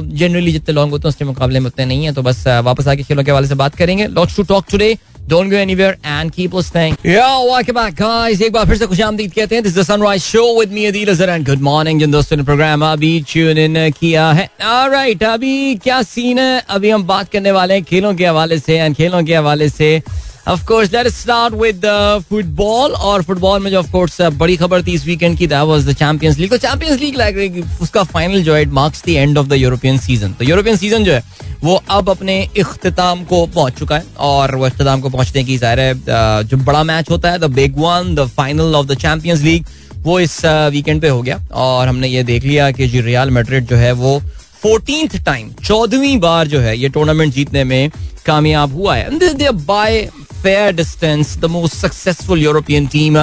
generally जितने लॉन्ग होते हैं उसके मुकाबले में उतने नहीं है तो बस वापस आके खेलों के हवाले से बात करेंगे lots to talk today Don't go anywhere and keep listening. Yo, welcome back, guys. एक बार फिर से खुश आमदीद कहते हैं. This is the Sunrise Show with me, Adil Azhar, and good morning. जिन दोस्तों ने प्रोग्राम अभी ट्यून इन किया है. All right, अभी क्या सीन है? अभी हम बात करने वाले हैं खेलों के हवाले से एंड खेलों के हवाले से of course let start with football और फुटबॉल में जो ऑफ़ कोर्स बड़ी खबर थी इस वीकेंड की that was the Champions League तो चैंपियंस लीग लाइक उसका फाइनल जो है it marks the end of the European season तो यूरोपियन सीज़न जो है, वो अब अपने इख्तिताम को पहुँच चुका है। और वो इख्तिताम को पहुँचने की ज़ाहिर है जो बड़ा मैच होता है the big one the final of the Champions League वो इस वीकेंड पे हो गया। और हमने ये देख लिया कि जी रियाल मेड्रिड जो है, वो फोर्टीन टाइम चौदहवीं बार जो है, ये टूर्नामेंट जीतने में कामयाब हुआ है। By far distance the most successful European team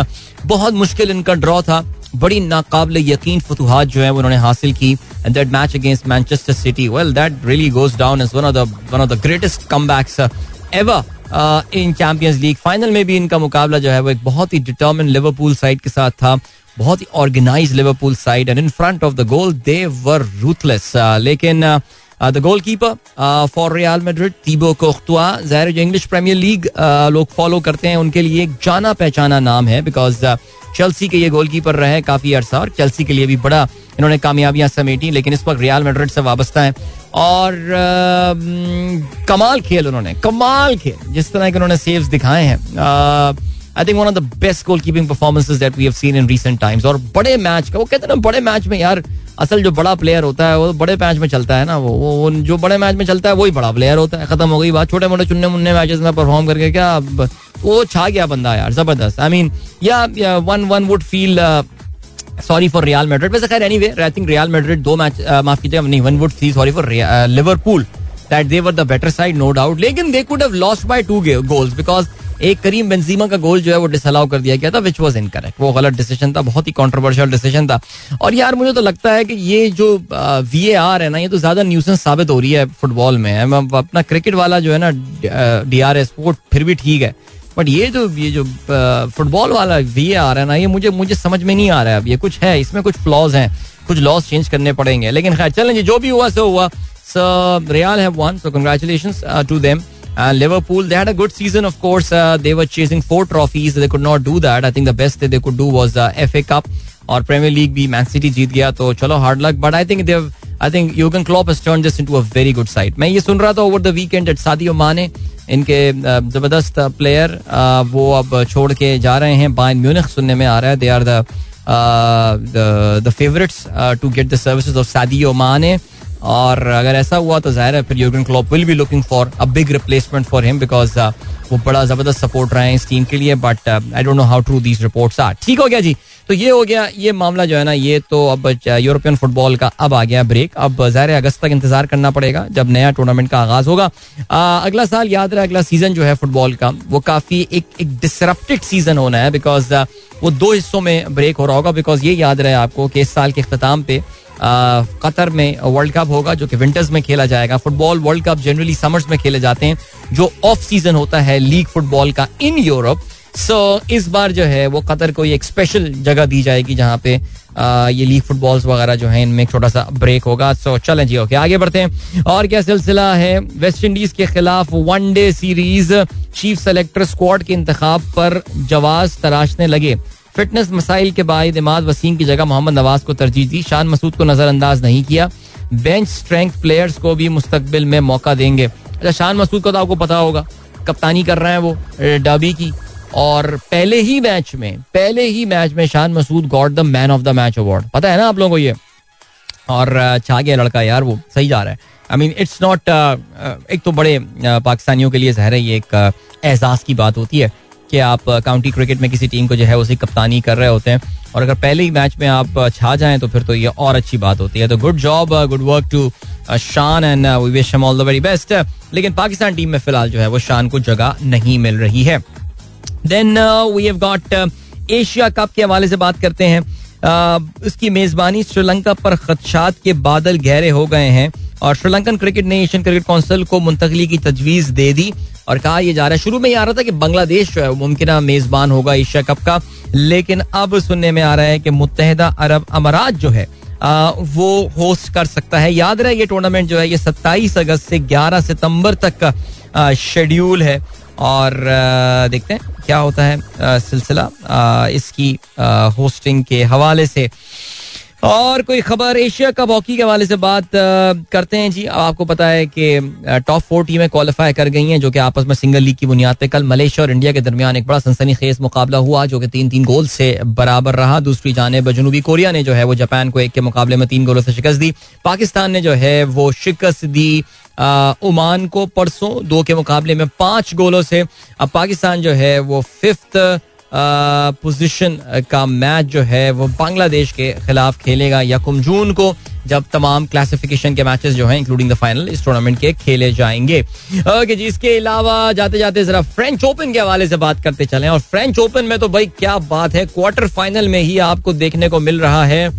बहुत मुश्किल इनका ड्रॉ था। बड़ी नाकाबले यकीन फतुहात जो है उन्होंने हासिल की। And that match against Manchester City well that really goes down as one of the one of the greatest comebacks ever in Champions League final में भी इनका मुकाबला जो है वो एक बहुत ही डिटर्मिन लिवरपूल साइड के साथ था। बहुत ही organise Liverpool side and in front of the goal they were ruthless लेकिन the goalkeeper for Real Madrid Thibaut Courtois ज़ाहिर जो इंग्लिश प्रीमियर लीग लोग फॉलो करते हैं उनके लिए एक जाना पहचाना नाम है बिकॉज़ चेल्सी के ये गोल कीपर रहे काफ़ी अरसा और चेल्सी के लिए भी बड़ा इन्होंने कामयाबियाँ समेटी लेकिन इस वक्त रियाल मेड्रिड से वाबस्ता है। और uh, कमाल खेल उन्होंने कमाल खेल जिस तरह के उन्होंने सेव्स दिखाए हैं। I think one of the best goalkeeping performances that we have seen in recent times और बड़े मैच का, वो कहते हैं ना, बड़े मैच में यार, असल जो बड़ा प्लेयर होता है, वो बड़े मैच में चलता है ना, वो वो जो बड़े मैच में चलता है, वही बड़ा प्लेयर होता है। खत्म हो गई बात। छोटे मोटे चुनने मुन्ने मैचेस में परफॉर्म करके क्या वो छा गया बंदा यार, ज़बरदस्त। आई मीन या one one would feel sorry for Real Madrid वैसे खैर anyway I think Real Madrid दो मैच माफ़ कीजिएगा नहीं one would feel sorry for Liverpool that they were the better side no doubt लेकिन they could have lost by two goals because एक Karim Benzema का गोल जो है वो डिसअलाउ कर दिया गया था विच वॉज़ इनकरेक्ट वो गलत डिसीज़न था, बहुत ही कॉन्ट्रोवर्शियल डिसीज़न था। और यार, मुझे तो लगता है कि ये जो वी ए है ना, ये तो ज़्यादा न्यूसेंस साबित हो रही है फुटबॉल में। अपना क्रिकेट वाला जो है ना डी आर एस वो फिर भी ठीक है। बट ये जो ये जो फुटबॉल वाला वी ए आर है ना, ये मुझे मुझे समझ में नहीं आ रहा है अब। ये कुछ है, इसमें कुछ फ्लॉज हैं, कुछ लॉस चेंज करने पड़ेंगे। लेकिन खैर चलें जो भी हुआ, सो हुआ। So Real have won so to them And Liverpool, they had a good season, of course. Uh, they were chasing four trophies. They could not do that. I think the best they could do was the FA Cup और Premier League भी Man City जीत गया तो चलो hard luck but I think they've I think यूगन Klopp has turn this into a very good side मैं ये सुन रहा था over the weekend at Sadio Mane इनके ज़बरदस्त प्लेयर वो अब छोड़ के जा रहे हैं बायन म्यूनिख सुनने में आ रहा है they are the favourites to get the services of Sadio Mane और अगर ऐसा हुआ तो ज़ाहिर है फिर Jurgen Klopp will be looking for a big replacement for him because वो बड़ा ज़बरदस्त सपोर्ट रहे हैं इस टीम के लिए but I don't know how true these reports are ठीक हो गया जी। तो ये हो गया ये मामला जो है ना ये तो अब यूरोपियन फुटबॉल का अब आ गया ब्रेक अब ज़ाहिर अगस्त तक इंतज़ार करना पड़ेगा जब नया टूर्नामेंट का आगाज़ होगा। आ, अगला साल याद रहे अगला सीज़न जो है फुटबॉल का वो काफ़ी एक एक डिसरप्टेड सीज़न होना है बिकॉज़ वो दो हिस्सों में ब्रेक हो रहा होगा बिकॉज़ ये याद रहे आपको कि इस साल के अख्ताम पे कतर में वर्ल्ड कप होगा, जो कि विंटर्स में खेला जाएगा। Football World Cup generally summers में खेले जाते हैं, जो ऑफ़ सीज़न होता है लीग फुटबॉल का इन यूरोप। सो, इस बार जो है, वो कतर को एक स्पेशल जगह दी जाएगी, जहाँ पे ये लीग फुटबॉल्स वगैरह जो है, इनमें छोटा सा ब्रेक होगा। सो, चलें जी, ओके, आगे बढ़ते हैं। और क्या सिलसिला है? वेस्ट इंडीज के खिलाफ one day series chief selector squad के इंतखाब पर जवाब तराशने लगे। फिटनेस मसाइल के बाद इमाद वसीम की जगह मोहम्मद नवाज़ को तरजीह दी। शान मसूद को नजरअंदाज नहीं किया। बेंच स्ट्रेंथ प्लेयर्स को भी मुस्तबिल में मौका देंगे। अच्छा शान मसूद को तो आपको पता होगा, कप्तानी कर रहे हैं वो डबी की। और पहले ही मैच में, पहले ही मैच में Shan Masood got the man of the match award. पता है ना आप लोगों को ये? और छा गया लड़का यार, वो सही जा रहा है। आई मीन इट्स नॉट एक तो बड़े पाकिस्तानियों के लिए जहर ये एक एहसास की बात होती है। कि आप काउंटी क्रिकेट में किसी टीम को जो है उसी कप्तानी कर रहे होते हैं। और अगर पहले ही मैच में आप छा जाएँ तो फिर तो ये और अच्छी बात होती है। तो good job good work to Shan and we wish all the very best लेकिन पाकिस्तान टीम में फ़िलहाल जो है वो शान को जगह नहीं मिल रही है। Then we have got Asia Cup के हवाले से बात करते हैं। इसकी मेजबानी श्रीलंका पर खदशात के बादल गहरे हो गए हैं और श्रीलंकन क्रिकेट ने एशियन क्रिकेट काउंसिल को मुंतकली की तजवीज दे दी। और कहा यह जा रहा है शुरू में ये आ रहा था कि बांग्लादेश जो है मुमकिन मेजबान होगा एशिया कप का लेकिन अब सुनने में आ रहा है कि मुतहदा अरब अमारात जो है आ, वो होस्ट कर सकता है। याद रहे ये टूर्नामेंट जो है ये 27 अगस्त से 11 सितंबर तक का शेड्यूल है। और आ, देखते हैं क्या होता है सिलसिला इसकी आ, होस्टिंग के हवाले से। और कोई खबर एशिया कप हॉकी के हवाले से बात करते हैं जी। आपको पता है कि टॉप फोर टीमें क्वालिफाई कर गई हैं, जो कि आपस में सिंगल लीग की बुनियाद पे। कल मलेशिया और इंडिया के दरमियान एक बड़ा सनसनी खेज मुकाबला हुआ, जो कि तीन तीन गोल से बराबर रहा। दूसरी जानब जनूबी कोरिया ने जो है, वो जापान को एक के मुकाबले में तीन गोलों से शिकस्त दी। पाकिस्तान ने जो है, वो शिकस्त दी ओमान को। परसों दो के मुकाबले में पाँच गोलों से। अब पाकिस्तान जो है, वो फिफ्थ पोजीशन का मैच जो है वो बांग्लादेश के खिलाफ खेलेगा यकुम जून को, जब तमाम क्लासिफिकेशन के मैचेस जो हैं इंक्लूडिंग द फाइनल इस टूर्नामेंट के खेले जाएँगे। ओके जी, इसके अलावा जाते जाते जरा फ्रेंच ओपन के हवाले से बात करते चले। और फ्रेंच ओपन में तो भाई क्या बात है क्वार्टर फाइनल में ही आपको देखने को मिल रहा है।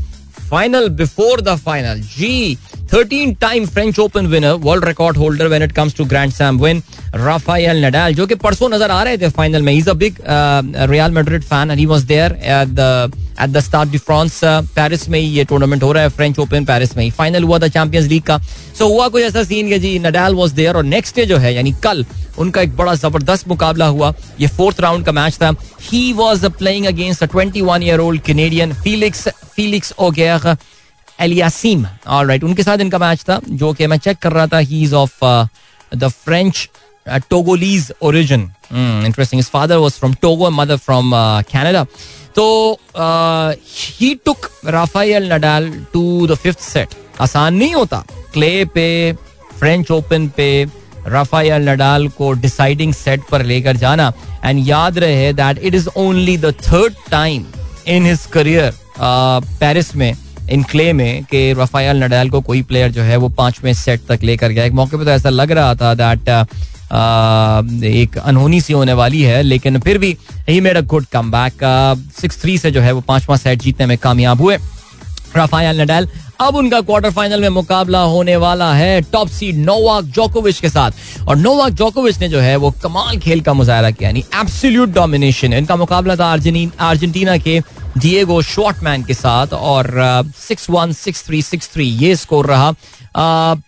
फाइनल बिफोर द फाइनल जी। 13 time French Open winner world record holder when it comes to grand slam win Rafael Nadal जो कि परसों नज़र आ रहे थे फाइनल में। Is a big Real Madrid fan and he was there at the at the Stade de France Paris में ही ये टूर्नामेंट हो रहा है फ्रेंच ओपन पेरिस में ही। फाइनल हुआ था चैंपियंस लीग का। सो so, हुआ कुछ ऐसा सीन के जी नडाल वाज देयर और नेक्स्ट डे जो है यानी कल उनका एक बड़ा ज़बरदस्त मुकाबला हुआ। ये फोर्थ राउंड का मैच था। He was playing against a 21 year old Canadian Felix Felix Auger Aliassime alright उनके साथ इनका मैच था, जो कि मैं चेक कर रहा था he is of the French Togolese origin interesting his father was from Togo mother from Canada तो he took Rafael Nadal to the fifth set आसान नहीं होता। क्ले पे फ्रेंच ओपन पे राफाइल नडाल को डिसाइडिंग सेट पर लेकर जाना। एंड याद रहे that it is only the third time in his career Paris में इन क्ले में कि रफायल नडाल को कोई प्लेयर जो है वो पाँचवें सेट तक लेकर गया। एक मौके पर तो ऐसा लग रहा था दैट एक अनहोनी सी होने वाली है, लेकिन फिर भी he made a good comeback six three से जो है वो पांचवा सेट जीतने में कामयाब हुए। Rafael Nadal. अब उनका क्वार्टर फाइनल में मुकाबला होने वाला है टॉप सीड नोवाक जोकोविच के साथ। और नोवाक जोकोविच ने जो है वो कमाल खेल का मुजाहरा किया, यानी एब्सोल्यूट डोमिनेशन इनका मुकाबला था अर्जेंटीना के डिएगो शॉर्टमैन के साथ और six one six three six three ये स्कोर रहा।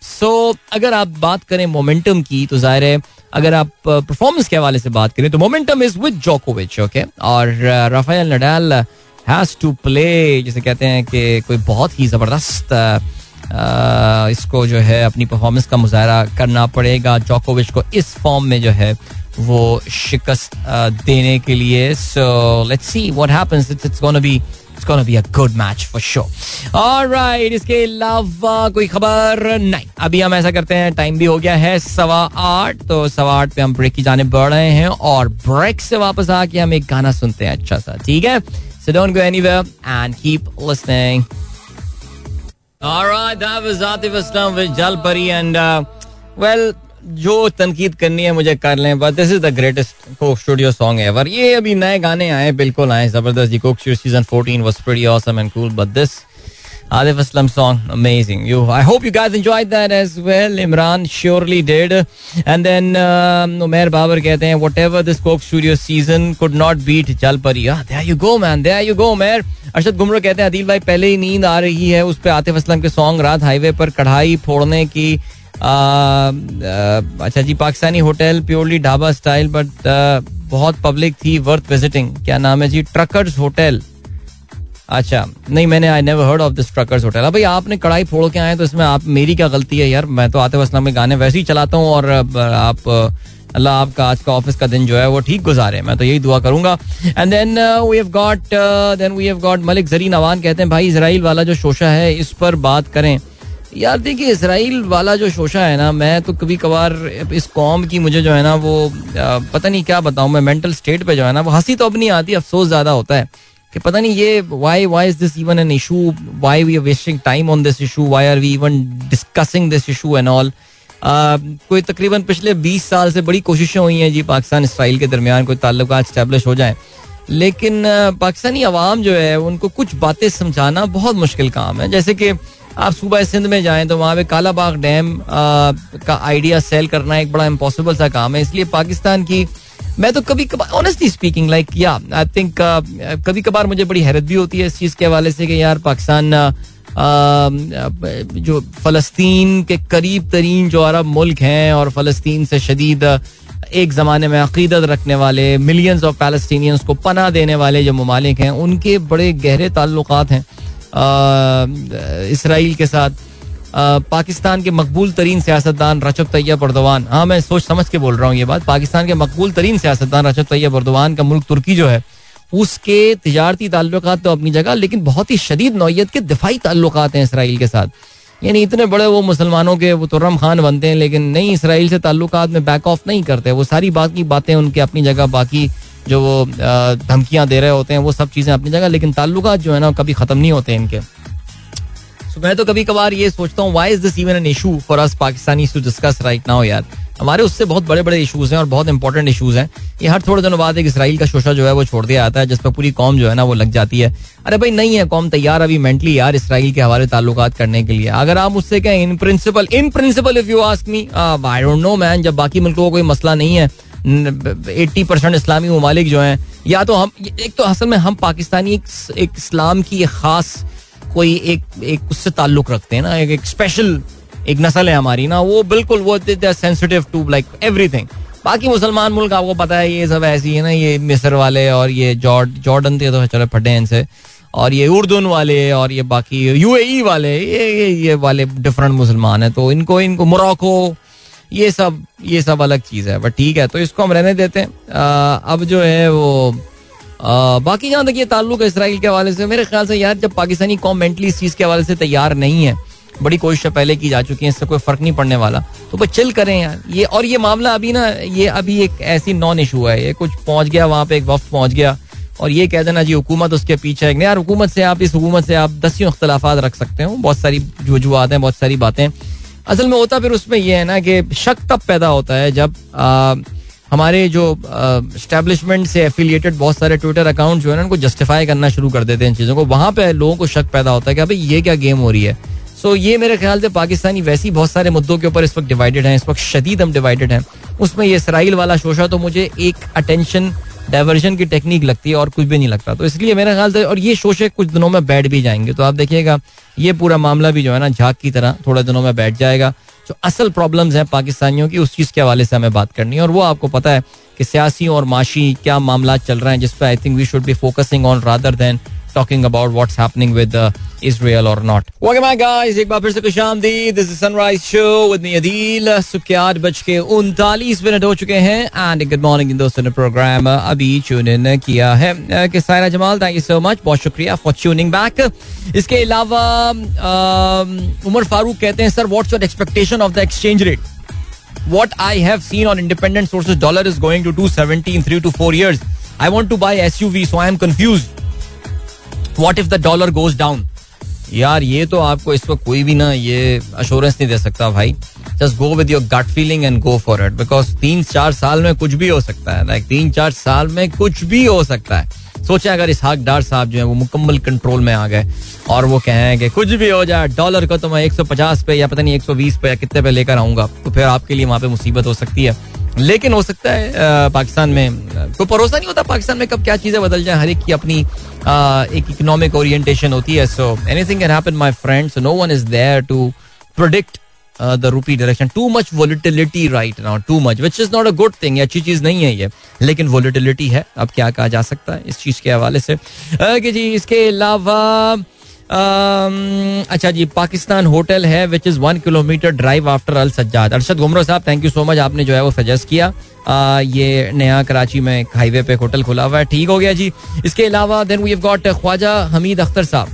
सो अगर आप बात करें मोमेंटम की तो ज़ाहिर है, अगर आप परफॉर्मेंस के हवाले से बात करें तो मोमेंटम इज़ विद जोकोविच ओके और Rafael Nadal has to play जिसे कहते हैं कि कोई बहुत ही ज़बरदस्त इसको जो है अपनी परफॉर्मेंस का मुजाहरा करना पड़ेगा। जोकोविच को इस फॉर्म में जो है वो शिकस्त देने के लिए। So let's see what happens it's it's gonna be it's gonna be a good match for sure alright इसके अलावा कोई खबर नहीं। अभी हम ऐसा करते हैं टाइम भी हो गया है सवा आठ तो सवा आठ पे हम ब्रेक की जाने बढ़ रहे हैं और ब्रेक से वापस आके हम एक गाना सुनते हैं अच्छा सा, ठीक है? So don't go anywhere and keep listening Alright, that was Atif Aslam with Jalpari and uh, well, जो तनकीद करनी है मुझे कर लें but this is the greatest Coke Studio song ever ये अभी नए गाने आए बिल्कुल आए ज़बरदस्त जी Coke Studio season 14 was pretty awesome and cool but this Adif Aslam song, amazing. You, I hope you guys enjoyed that as well. Imran surely did. And then uh, Umair Babar कहते हैं whatever this Coke Studio season could not beat Jalpari. Ah, there you go man, there you go Umair. Arshad Gumro कहते हैं अदील भाई पहले ही नींद आ रही है उस पर आतिफ असलम के सॉन्ग रात हाईवे पर कढ़ाई फोड़ने की अच्छा जी Pakistani hotel purely dhaba style but बहुत पब्लिक थी वर्थ विजिटिंग क्या नाम है जी ट्रकर्स होटल अच्छा नहीं, मैंने I never heard of this truckers hotel भाई, आपने कढ़ाई फोड़ के आए तो इसमें आप, मेरी क्या गलती है यार? मैं तो आते वसलम में गाने वैसे ही चलाता हूँ और आप अल्लाह आपका आज का ऑफ़िस का दिन जो है, वो ठीक गुजारे मैं तो यही दुआ करूँगा। And then we have got then we have got Malik Zareen Awan कहते हैं, भाई इसराइल वाला जो शोशा है, इस पर बात करें। यार, देखिए इसराइल वाला जो शोशा है ना, मैं तो कभी कभार, इस कौम की मुझे जो है ना, वो पता नहीं क्या बताऊँ, मैं मेंटल स्टेट पे जो है ना, वो हँसी तो अब नहीं आती, अफसोस ज़्यादा होता है। कि पता नहीं ये why why is this even an issue why we are wasting time on this issue why are we even discussing this issue and all कोई तकरीबन पिछले 20 साल से बड़ी कोशिशें हुई हैं जी पाकिस्तान इसराइल के दरमियान, कोई ताल्लुक स्टैब्लिश हो जाए। लेकिन पाकिस्तानी अवाम जो है, उनको कुछ बातें समझाना बहुत मुश्किल काम है। जैसे कि आप सुबह सिंध में जाएँ तो वहाँ पे काला बाग डैम का आइडिया सेल करना एक बड़ा इम्पॉसिबल सा काम है। इसलिए पाकिस्तान की मैं तो कभी कभार ऑनेस्टली स्पीकिंग लाइक या आई थिंक कभी कभार मुझे बड़ी हैरत भी होती है इस चीज़ के हवाले से कि यार पाकिस्तान जो फ़लस्तीन के करीब तरीन जो अरब मुल्क हैं और फ़लस्तीन से शदीद एक ज़माने में अकीदत रखने वाले मिलियंस ऑफ़ पैलेस्टीनियंस को पना देने वाले जो ममालिक हैं, उनके बड़े गहरे ताल्लुक हैं इसराइल के साथ। पाकिस्तान के मकबूल तरीन सियासतदान रचब तैयब उर्दवान हाँ मैं सोच समझ के बोल रहा हूँ ये बात। पाकिस्तान के मकबूल तरीन सियासतदान रचब तैयब उर्दवान का मुल्क तुर्की जो है, उसके तजारती ताल्लुक तो अपनी जगह, लेकिन बहुत ही शदीद नौीयत के दिफाई ताल्लुक हैं इसराइल के साथ। यानी इतने बड़े वो मुसलमानों के वो तुर्रम खान बनते हैं, लेकिन नहीं, इसराइल से ताल्लुक में बैक ऑफ़ नहीं करते। वो सारी बाकी बातें उनके अपनी जगह, बाकी जो वो धमकियाँ दे रहे होते हैं, वो सब चीज़ें अपनी जगह, लेकिन ताल्लुक जो है ना कभी ख़त्म नहीं होते इनके। तो मैं तो कभी कभार ये सोचता हूँ why is this even an issue for us Pakistani to discuss right now यार? हमारे उससे बहुत बड़े बड़े इशूज हैं और बहुत इंपॉर्टेंट इशूज हैं। ये हर थोड़े दिनों बाद एक इसराइल का शोशा जो है वो छोड़ दिया जाता है, जिस पर पूरी कौम जो है ना वो लग जाती है। अरे भाई, नहीं है कौम तैयार अभी मेंटली यार इसराइल के हवाले ताल्लुक करने के लिए। अगर आप मुझसे कहें in principle in principle if you ask me I don't know man जब बाकी मुल्कों को कोई मसला नहीं है एट्टी परसेंट इस्लामी ममालिक जो हैं, या तो हम, एक तो असल में हम पाकिस्तानी एक इस्लाम की एक खास कोई एक एक उससे ताल्लुक रखते हैं ना एक, स्पेशल एक नस्ल है हमारी ना वो बिल्कुल वो सेंसिटिव टू लाइक एवरीथिंग बाकी मुसलमान मुल्क आपको पता है ये सब ऐसी है ना ये मिस्र वाले और ये जॉर्ड जॉर्डन थे तो चलो फटे हैं इनसे और ये उर्दून वाले और ये बाकी यूएई वाले ये ये ये वाले डिफरेंट मुसलमान है तो इनको इनको मोरक्को ये सब ये सब अलग चीज़ है बट ठीक है तो इसको हम रहने देते हैं। अब जो है वो बाकी जहाँ तक ये ताल्लुक है इसराइल के हवाले से, मेरे ख्याल से यार जब पाकिस्तानी कौम मेंटली इस चीज़ के हवाले से तैयार नहीं है, बड़ी कोशिशें पहले की जा चुकी हैं, इससे कोई फ़र्क नहीं पड़ने वाला। तो बस चिल करें यार। ये, और ये मामला अभी ना, ये अभी एक ऐसी नॉन इशू है, ये कुछ पहुँच गया, वहाँ पे एक वक्त पहुँच गया। और ये कह देना जी, हुकूमत उसके पीछे है। यार हुकूमत से आप, इस हुकूमत से आप दसियों अख्तलाफा रख सकते हो। बहुत सारी वजूहत हैं, बहुत सारी बातें। असल में होता फिर उसमें यह है ना कि शक तब पैदा होता है जब हमारे जो स्टैब्लिशमेंट से एफिलिएटेड बहुत सारे ट्विटर अकाउंट जो है ना, उनको जस्टिफाई करना शुरू कर देते हैं इन चीज़ों को। वहाँ पे लोगों को शक पैदा होता है कि भाई ये क्या गेम हो रही है? सो ये मेरे ख्याल से पाकिस्तानी वैसी बहुत सारे मुद्दों के ऊपर इस वक्त डिवाइडेड हैं, इस वक्त शदीद हम डिवाइडेड हैं। उसमें ये इसराइल वाला शोशा तो मुझे एक अटेंशन डाइवर्जन की टेक्निक लगती है और कुछ भी नहीं लगता। तो इसलिए मेरे ख्याल से, और ये शोशे कुछ दिनों में बैठ भी जाएँगे। तो आप देखिएगा, ये पूरा मामला भी जो है ना, झाक की तरह थोड़े दिनों में बैठ जाएगा। जो असल प्रॉब्लम्स हैं पाकिस्तानियों की, उस चीज़ के हवाले से हमें बात करनी है। और वो आपको पता है कि सियासी और माशी क्या मामला चल रहे हैं, जिस पर I think we should be focusing on rather than talking about what's happening with Israel or not. Welcome back guys, एक बार फिर से खुश आमदीद. This is Sunrise Show with me Adeel. आठ बज के उनतालीस मिनट हो चुके हैं एंड गुड मॉर्निंग दोस्तों ने प्रोग्राम अभी ट्यून इन किया है कि Saira Jamal thank you so much बहुत शुक्रिया फॉर ट्यूनिंग बैक इसके अलावा उमर फारूक कहते हैं sir what's your expectation of the exchange rate what I have seen on independent sources, dollar is going to 270 in three to four years. I want to buy SUV, so I am confused. What if the dollar goes down? यार, ये तो आपको इस वक्त कोई भी ना ये अश्योरेंस नहीं दे सकता भाई। Just go with your gut feeling and go for it because तीन चार साल में कुछ भी हो सकता है। लाइक तीन चार साल में कुछ भी हो सकता है। सोचे अगर इस डार साहब जो है, वो मुकम्मल कंट्रोल में आ गए, और वो कहें कि कुछ भी हो जाए डॉलर को तो मैं 150 पे या पता नहीं 120 पे या कितने पे लेकर आऊँगा तो फिर आपके लिए वहाँ पे मुसीबत हो सकती है। लेकिन हो सकता है पाकिस्तान में कोई भरोसा नहीं होता पाकिस्तान में कब क्या चीज़ें बदल जाए, हर एक की अपनी एक इकोनॉमिक ओरिएंटेशन होती है। So anything can happen my friends no one is there to predict the rupee direction too much volatility right now too much which is not a good thing अच्छी चीज़ नहीं है ये, लेकिन वोलिटिलिटी है। अब क्या कहा जा सकता है इस चीज़ के हवाले से? जी, इसके अलावा अच्छा जी पाकिस्तान होटल है which is one kilometre drive after Al Sajjad Arshad Gumro Sahab thank you so much आपने जो है वो सजेस्ट किया। आ, ये नया कराची में हाईवे पे होटल खुला हुआ है। ठीक हो गया जी। इसके अलावा then we have got Khawaja Hamid Akhtar Sahab.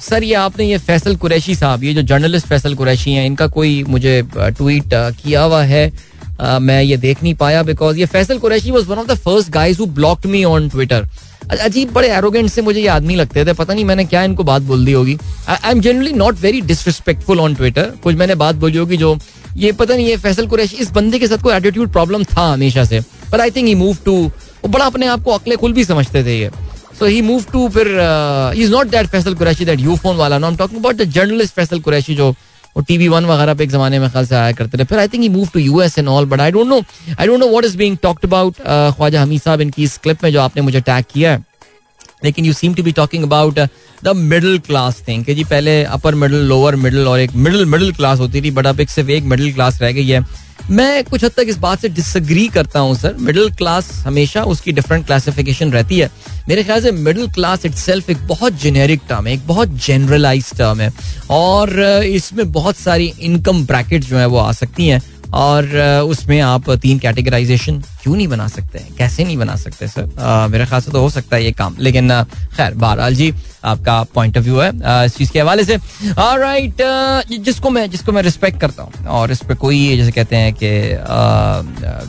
Sir ये आपने ये फैसल कुरैशी साहब ये जो जर्नलिस्ट फैसल कुरैशी हैं इनका कोई मुझे ट्वीट किया हुआ है? आ, मैं ये देख नहीं पाया बिकॉज़ ये Faisal Qureshi was one of the first guys who blocked me on Twitter अजीब बड़े एरोगेंट से मुझे ये आदमी लगते थे, पता नहीं मैंने क्या इनको बात बोल दी होगी। I am generally not very disrespectful on Twitter कुछ मैंने बात बोली होगी जो, ये पता नहीं ये फैसल कुरैशी, इस बंदे के साथ कोई एटीट्यूड प्रॉब्लम था हमेशा से। But I think he move to वो बड़ा अपने आप को अकले कुल भी समझते थे ये। सो ही मूव टू फिर is not that Faisal Qureshi that you phone वाला। No am talking about the journalist Faisal Qureshi जो वो टीवी वन वगैरह पे एक जमाने में ख्याल से आया करते थे। फिर I think he move to U S and all but I don't know I don't know what is being talked about Khawaja Hamid Sahab इनकी इस क्लिप में जो आपने मुझे टैग किया है। लेकिन you seem to be talking about the middle class thing कि जी पहले अपर मिडिल लोअर मिडिल और एक मिडिल मिडिल क्लास होती थी बट अब एक सिर्फ़ एक मिडिल क्लास रह गई है। मैं कुछ हद तक इस बात से डिसग्री करता हूँ सर मिडिल क्लास हमेशा उसकी डिफरेंट क्लासिफिकेशन रहती है। मेरे ख्याल से मिडिल क्लास इट एक बहुत जेनेरिक टर्म है, एक बहुत जनरलाइज टर्म है। और इसमें बहुत सारी इनकम ब्रैकेट जो है वो आ सकती हैं। और उसमें आप तीन कैटेगराइजेशन क्यों नहीं बना सकते? कैसे नहीं बना सकते, सर? मेरे ख्याल से तो हो सकता है ये काम, लेकिन खैर, बहरहाल जी, आपका पॉइंट ऑफ़ व्यू है इस चीज़ के हवाले से। और राइट जिसको मैं जिसको मैं रिस्पेक्ट करता हूँ, और इस पर कोई जैसे कहते हैं कि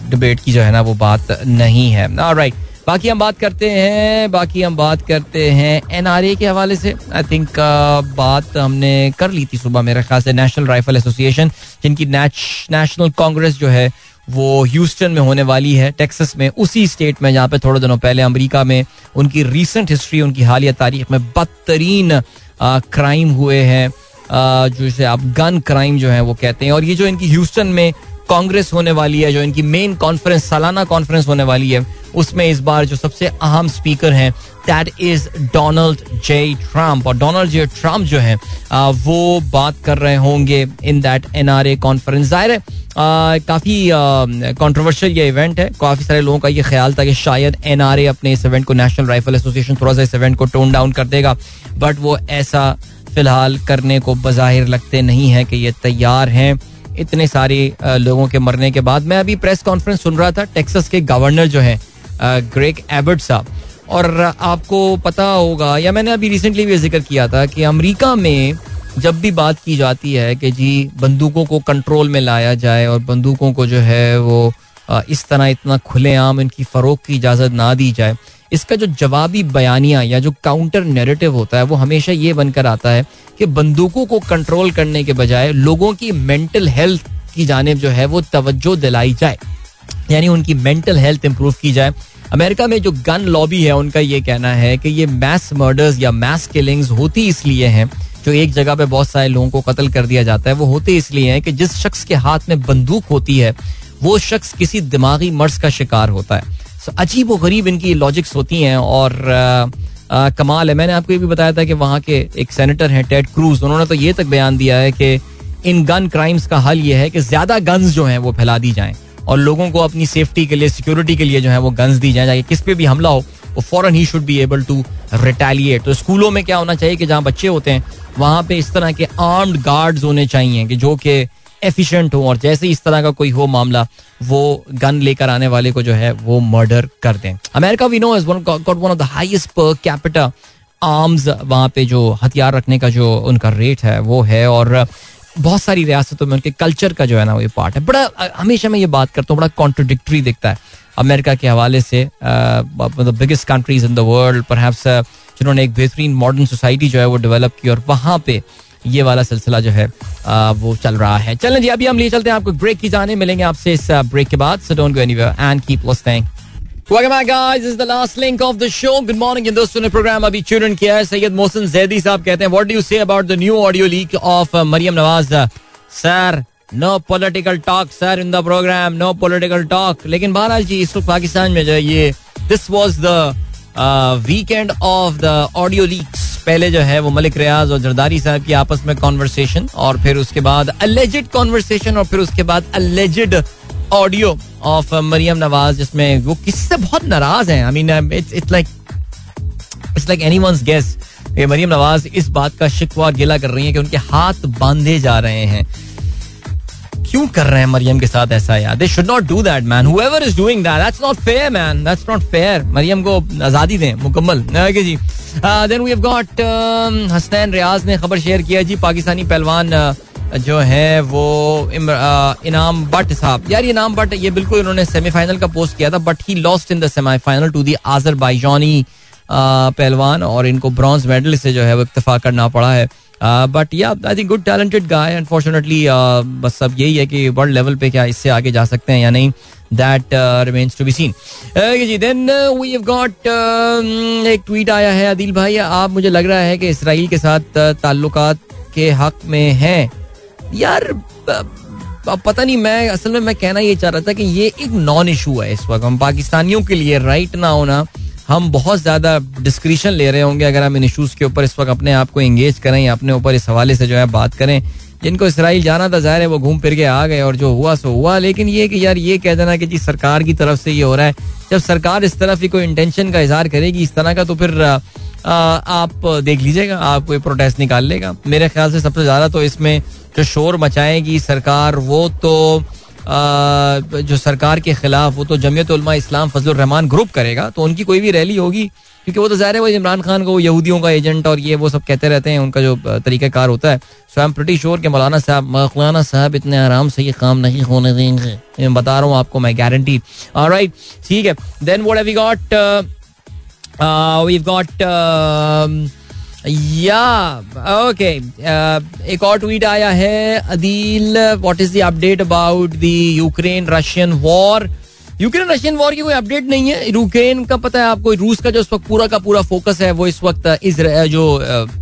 डिबेट की जो है ना, वो बात नहीं है। राइट बाकी हम बात करते हैं बाकी हम बात करते हैं एनआरए के हवाले से। आई थिंक uh, बात हमने कर ली थी सुबह मेरे ख्याल से नेशनल राइफल एसोसिएशन जिनकी नेशनल कांग्रेस जो है वो ह्यूस्टन में होने वाली है टेक्सस में उसी स्टेट में जहाँ पे थोड़े दिनों पहले अमेरिका में उनकी रीसेंट हिस्ट्री उनकी हालिया तारीख में बदतरीन क्राइम uh, हुए हैं। जो जो आप गन क्राइम जो है वो कहते हैं। और ये जो इनकी ह्यूस्टन में कांग्रेस होने वाली है, जो इनकी मेन कॉन्फ्रेंस सालाना कॉन्फ्रेंस होने वाली है, उसमें इस बार जो सबसे अहम स्पीकर हैं that is Donald J Trump और डोनाल्ड जे ट्रंप जो है वो बात कर रहे होंगे in that N R A conference ज़ाहिर है काफ़ी कंट्रोवर्शियल ये इवेंट है। काफ़ी सारे लोगों का ये ख्याल था कि शायद एन आर ए अपने इस इवेंट को नेशनल राइफल एसोसिएशन थोड़ा सा इस इवेंट को टोन डाउन कर देगा। बट वो ऐसा फ़िलहाल करने को बज़ाहिर लगते नहीं है कि ये तैयार हैं। इतने सारे लोगों के मरने के बाद। मैं अभी प्रेस कॉन्फ्रेंस सुन रहा था, टेक्सास के गवर्नर जो है ग्रेग एबर्ट साहब। और आपको पता होगा, या मैंने अभी रिसेंटली भी ज़िक्र किया था कि अमेरिका में जब भी बात की जाती है कि जी, बंदूकों को कंट्रोल में लाया जाए और बंदूकों को जो है वो इस तरह इतना खुलेआम इनकी फ़रोग की इजाज़त ना दी जाए इसका जो जवाबी बयानिया या जो काउंटर नेरेटिव होता है, वो हमेशा ये बनकर आता है कि बंदूकों को कंट्रोल करने के बजाय लोगों की मेंटल हेल्थ की जानब जो है, वो तवज्जो दिलाई जाए। यानी उनकी मेंटल हेल्थ इंप्रूव की जाए। अमेरिका में जो गन लॉबी है, उनका ये कहना है कि ये मैस मर्डर्स या मैस किलिंग्स होती इसलिए हैं, जो एक जगह पे बहुत सारे लोगों को कत्ल कर दिया जाता है, वो होते इसलिए हैं कि जिस शख्स के हाथ में बंदूक होती है, वो शख्स किसी दिमागी मर्ज का शिकार होता है। अजीब व गरीब इनकी लॉजिक्स होती हैं और आ, आ, कमाल है। मैंने आपको ये भी बताया था कि वहाँ के एक सेनेटर हैं टेड क्रूज उन्होंने तो ये तक बयान दिया है कि इन गन क्राइम्स का हल ये है कि ज़्यादा गन्स जो हैं वो फैला दी जाएँ और लोगों को अपनी सेफ्टी के लिए सिक्योरिटी के लिए जो है वो गन्स दी जाए किस पे भी हमला हो वो फॉरन ही should be able to retaliate तो स्कूलों में क्या होना चाहिए कि जहाँ बच्चे होते हैं वहाँ पे इस तरह के आर्म्ड गार्ड्स होने चाहिए कि जो कि एफिशिएंट हो और जैसे इस तरह का कोई हो मामला, वो गन लेकर आने वाले को जो है, वो मर्डर कर दें। America we know is one got one of the highest per capita arms वहाँ पे जो हथियार रखने का जो उनका रेट है, वो है और बहुत सारी रियासतों में उनके कल्चर का जो है ना, वो ये पार्ट है। बड़ा हमेशा मैं ये बात करता हूँ, बड़ा कॉन्ट्रोडिक्टरी दिखता है। अमेरिका के हवाले से biggest countries in the world पर जिन्होंने एक बेहतरीन मॉडर्न सोसाइटी जो है, वो डेवलप की और वहाँ पे ये वाला सिलसिला जो है वो चल रहा है चलें जी अभी हम लिए चलते हैं आपको ब्रेक की जाने मिलेंगे आपसे इस ब्रेक के बाद so don't go anywhere and keep listening Welcome back, guys. This is the last link of the show. Good morning. दोस्तों ने प्रोग्राम अभी ट्यून किया है सैयद मोहसिन जैदी साहब कहते हैं what do you say about the new audio leak of Maryam Nawaz sir no political talk sir in the programme no political talk लेकिन बहरहाल जी इस वक्त पाकिस्तान में जो ये this was the weekend of the audio leaks पहले जो है वो मलिक रियाज और जरदारी साहब की आपस में कॉन्वर्सेशन और फिर उसके बाद अलेजिड कॉन्वर्सेशन और फिर उसके बाद alleged audio of Maryam Nawaz, जिसमें वो किससे बहुत नाराज़ हैं। I mean it's it's like it's like anyone's guess ये मरियम नवाज़ इस बात का शिकवा गिला कर रही है कि उनके हाथ बांधे जा रहे हैं। क्यों कर रहे हैं मरियम के साथ ऐसा? यार they should not do that man whoever is doing that that's not fair man that's not fair Maryam को आज़ादी दें मुकम्मल। Okay ji? Then we have got Hasnain Riaz ने खबर शेयर किया जी पाकिस्तानी पहलवान uh, जो है वो इनाम बट साहब। यार ये इनाम बट ये बिल्कुल उन्होंने सेमीफाइनल का पोस्ट किया था but he lost in the semifinal to the Azerbaijani पहलवान और इनको ब्रॉन्ज मेडल से जो है वो इतफा करना पड़ा है। But yeah I think good talented guy unfortunately बस सब यही है कि वर्ल्ड लेवल पे क्या इससे आगे जा सकते हैं या नहीं that remains to be seen ji then we have got एक ट्वीट आया है अदिल भाई। आप मुझे लग रहा है कि इसराइल के साथ ताल्लुकात के हक में हैं। यार पता नहीं, मैं, असल में मैं कहना ये चाह रहा था कि ये एक नॉन इशू है इस वक्त। हम पाकिस्तानियों के लिए राइट ना होना हम बहुत ज़्यादा डिस्क्रिशन ले रहे होंगे अगर हम इन इशूज के ऊपर इस वक्त अपने आप को एंगेज करें या अपने ऊपर इस हवाले से जो है बात करें। जिनको इसराइल जाना था ज़ाहिर है वो घूम फिर के आ गए और जो हुआ सो हुआ। लेकिन ये कि यार ये कह देना कि जी सरकार की तरफ़ से ये हो रहा है। जब सरकार इस तरफ़ ही कोई इंटेंशन का इजहार करेगी इस तरह का तो फिर आ, आप देख लीजिएगा आप कोई प्रोटेस्ट निकाल लेगा। मेरे ख्याल से सबसे ज़्यादा तो इसमें जो शोर मचाएगी सरकार वो तो जो सरकार के खिलाफ, वो तो जमीयत इस्लाम फजल रहमान ग्रुप करेगा तो उनकी कोई भी रैली होगी, क्योंकि वो तो ज़ाहिर है वो इमरान खान को यहूदियों का एजेंट और ये वो सब कहते रहते हैं, उनका जो तरीक़ाकार होता है। So I am pretty sure कि मौलाना साहब मौलाना साहब इतने आराम से ये काम नहीं होने देंगे। मैं बता रहा हूँ आपको, मैं गारंटी राइट ठीक है। Then what have got we got yeah okay एक और ट्वीट आया है, Adeel what is the update about the Ukraine Russian war Ukraine Russian war की कोई अपडेट नहीं है। यूक्रेन का पता है आपको रूस का जो इस वक्त पूरा का पूरा फोकस है, वो इस वक्त इस जो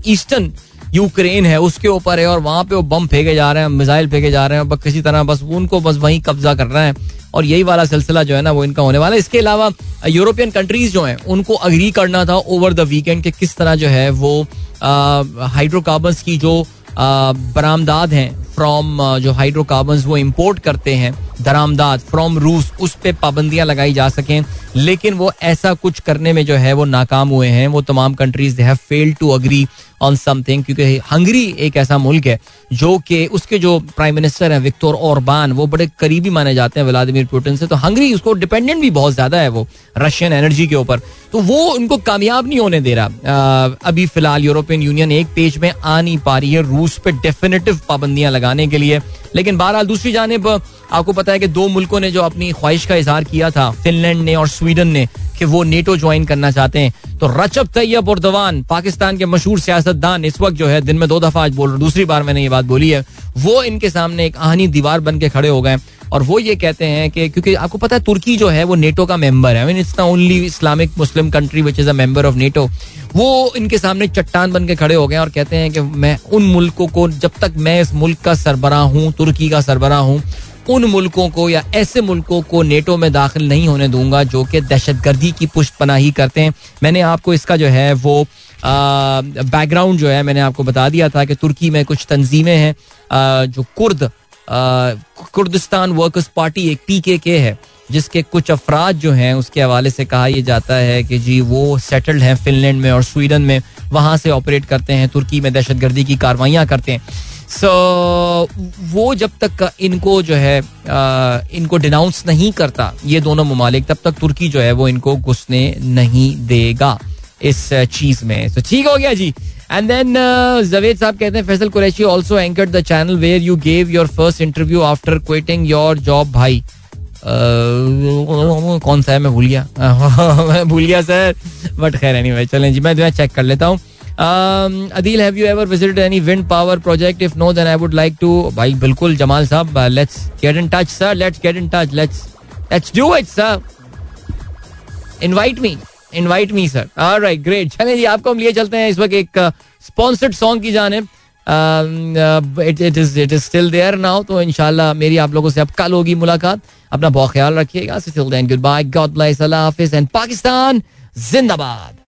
ईस्टर्न यूक्रेन है, उसके ऊपर है और वहाँ पे वो बम फेंके जा रहे हैं, मिसाइल फेंके जा रहे हैं, बस किसी तरह बस उनको बस वहीं कब्जा कर रहे हैं और यही वाला सिलसिला जो है ना वो इनका होने वाला है। इसके अलावा, यूरोपियन कंट्रीज़ जो हैं, उनको अग्री करना था ओवर द वीकेंड के किस तरह जो है वो हाइड्रोकार्बन्स की जो बरामदाद हैं फ्रॉम जो हाइड्रोकार्बन वो इम्पोर्ट करते हैं, दरामदाद फ्रॉम रूस उस पर पाबंदियाँ लगाई जा सकें। लेकिन वो ऐसा कुछ करने में जो है, वो नाकाम हुए हैं। वो तमाम countries they have failed to agree on something क्योंकि हंगरी एक ऐसा मुल्क है, जो कि उसके जो प्राइम मिनिस्टर हैं विक्टोर ओरबान वो बड़े करीबी माने जाते हैं व्लादिमिर पुटिन से। तो हंगरी उसको डिपेंडेंट भी बहुत ज़्यादा है वो रशियन एनर्जी के ऊपर। तो वो उनको कामयाब नहीं होने दे रहा। अभी फ़िलहाल यूरोपियन यूनियन एक पेज में आ नहीं पा रही है रूस पे डेफिनेटिव पाबंदियाँ लगाने के लिए। लेकिन बहरहाल दूसरी जानब, आपको पता है कि दो मुल्कों ने जो अपनी ख्वाहिश का इजहार किया था, फिनलैंड ने और स्वीडन ने, कि वो नेटो ज्वाइन करना चाहते हैं। तो रचब तैयब उर्दवान पाकिस्तान के मशहूर सियासतदान इस वक्त जो है, दिन में दो दफ़ा आज बोल रहा दूसरी बार मैंने ये बात बोली है। वो इनके सामने एक आहनी दीवार बन के खड़े हो गए और वो ये कहते हैं कि, क्योंकि आपको पता है, तुर्की जो है, वो नेटो का मेंबर है। It's the only Islamic Muslim country which is a member of NATO वो इनके सामने चट्टान बन के खड़े हो गए और कहते हैं कि मैं उन मुल्कों को, जब तक मैं इस मुल्क का सरबरा हूँ, तुर्की का सरबरा हूँ, उन मुल्कों को या ऐसे मुल्कों को नेटो में दाखिल नहीं होने दूँगा जो कि दहशत गर्दी की पुष्ट पनाही करते हैं। मैंने आपको इसका जो है, वो बैकग्राउंड जो है, मैंने आपको बता दिया था कि तुर्की में कुछ तंजीमें हैं जो कुर्द कुर्दिस्तान वर्कर्स पार्टी एक पी के है। जिसके कुछ अफराद जो हैं उसके हवाले से कहा यह जाता है कि जी वो सेटल्ड हैं फिनलैंड में और स्वीडन में वहाँ से ऑपरेट करते हैं तुर्की में दहशत गर्दी की कार्रवाइयाँ करते हैं। सो so, वो जब तक इनको जो है आ, इनको डिनाउंस नहीं करता ये दोनों ममालिक तब तक तुर्की जो है वो इनको घुसने नहीं देगा इस चीज़ में। तो ठीक हो गया जी। एंड देन जवेद साहब कहते हैं Faisal Qureshi also anchored the channel where you gave your first interview after quitting your job भाई। कौन सा है? मैं भूल गया। मैं भूल गया, सर। बट खैर एनीवे चलें जी, मैं चेक कर लेता हूँ। Adeel have you ever visited any wind power project if no then I would like to भाई, बिल्कुल Jamal Sahab let's get in touch sir let's get in touch let's let's do it sir invite me invite me sir right great चले जी, आपको हम लिए चलते हैं इस वक्त एक स्पॉन्सर्ड सॉन्ग की जाने। It is it is still there now तो इंशाल्लाह मेरी आप लोगों से अब कल होगी मुलाकात। अपना बहुत ख्याल रखिएगा। गुड बाय गॉड ब्लेस अल्लाह हाफिज एंड पाकिस्तान जिंदाबाद।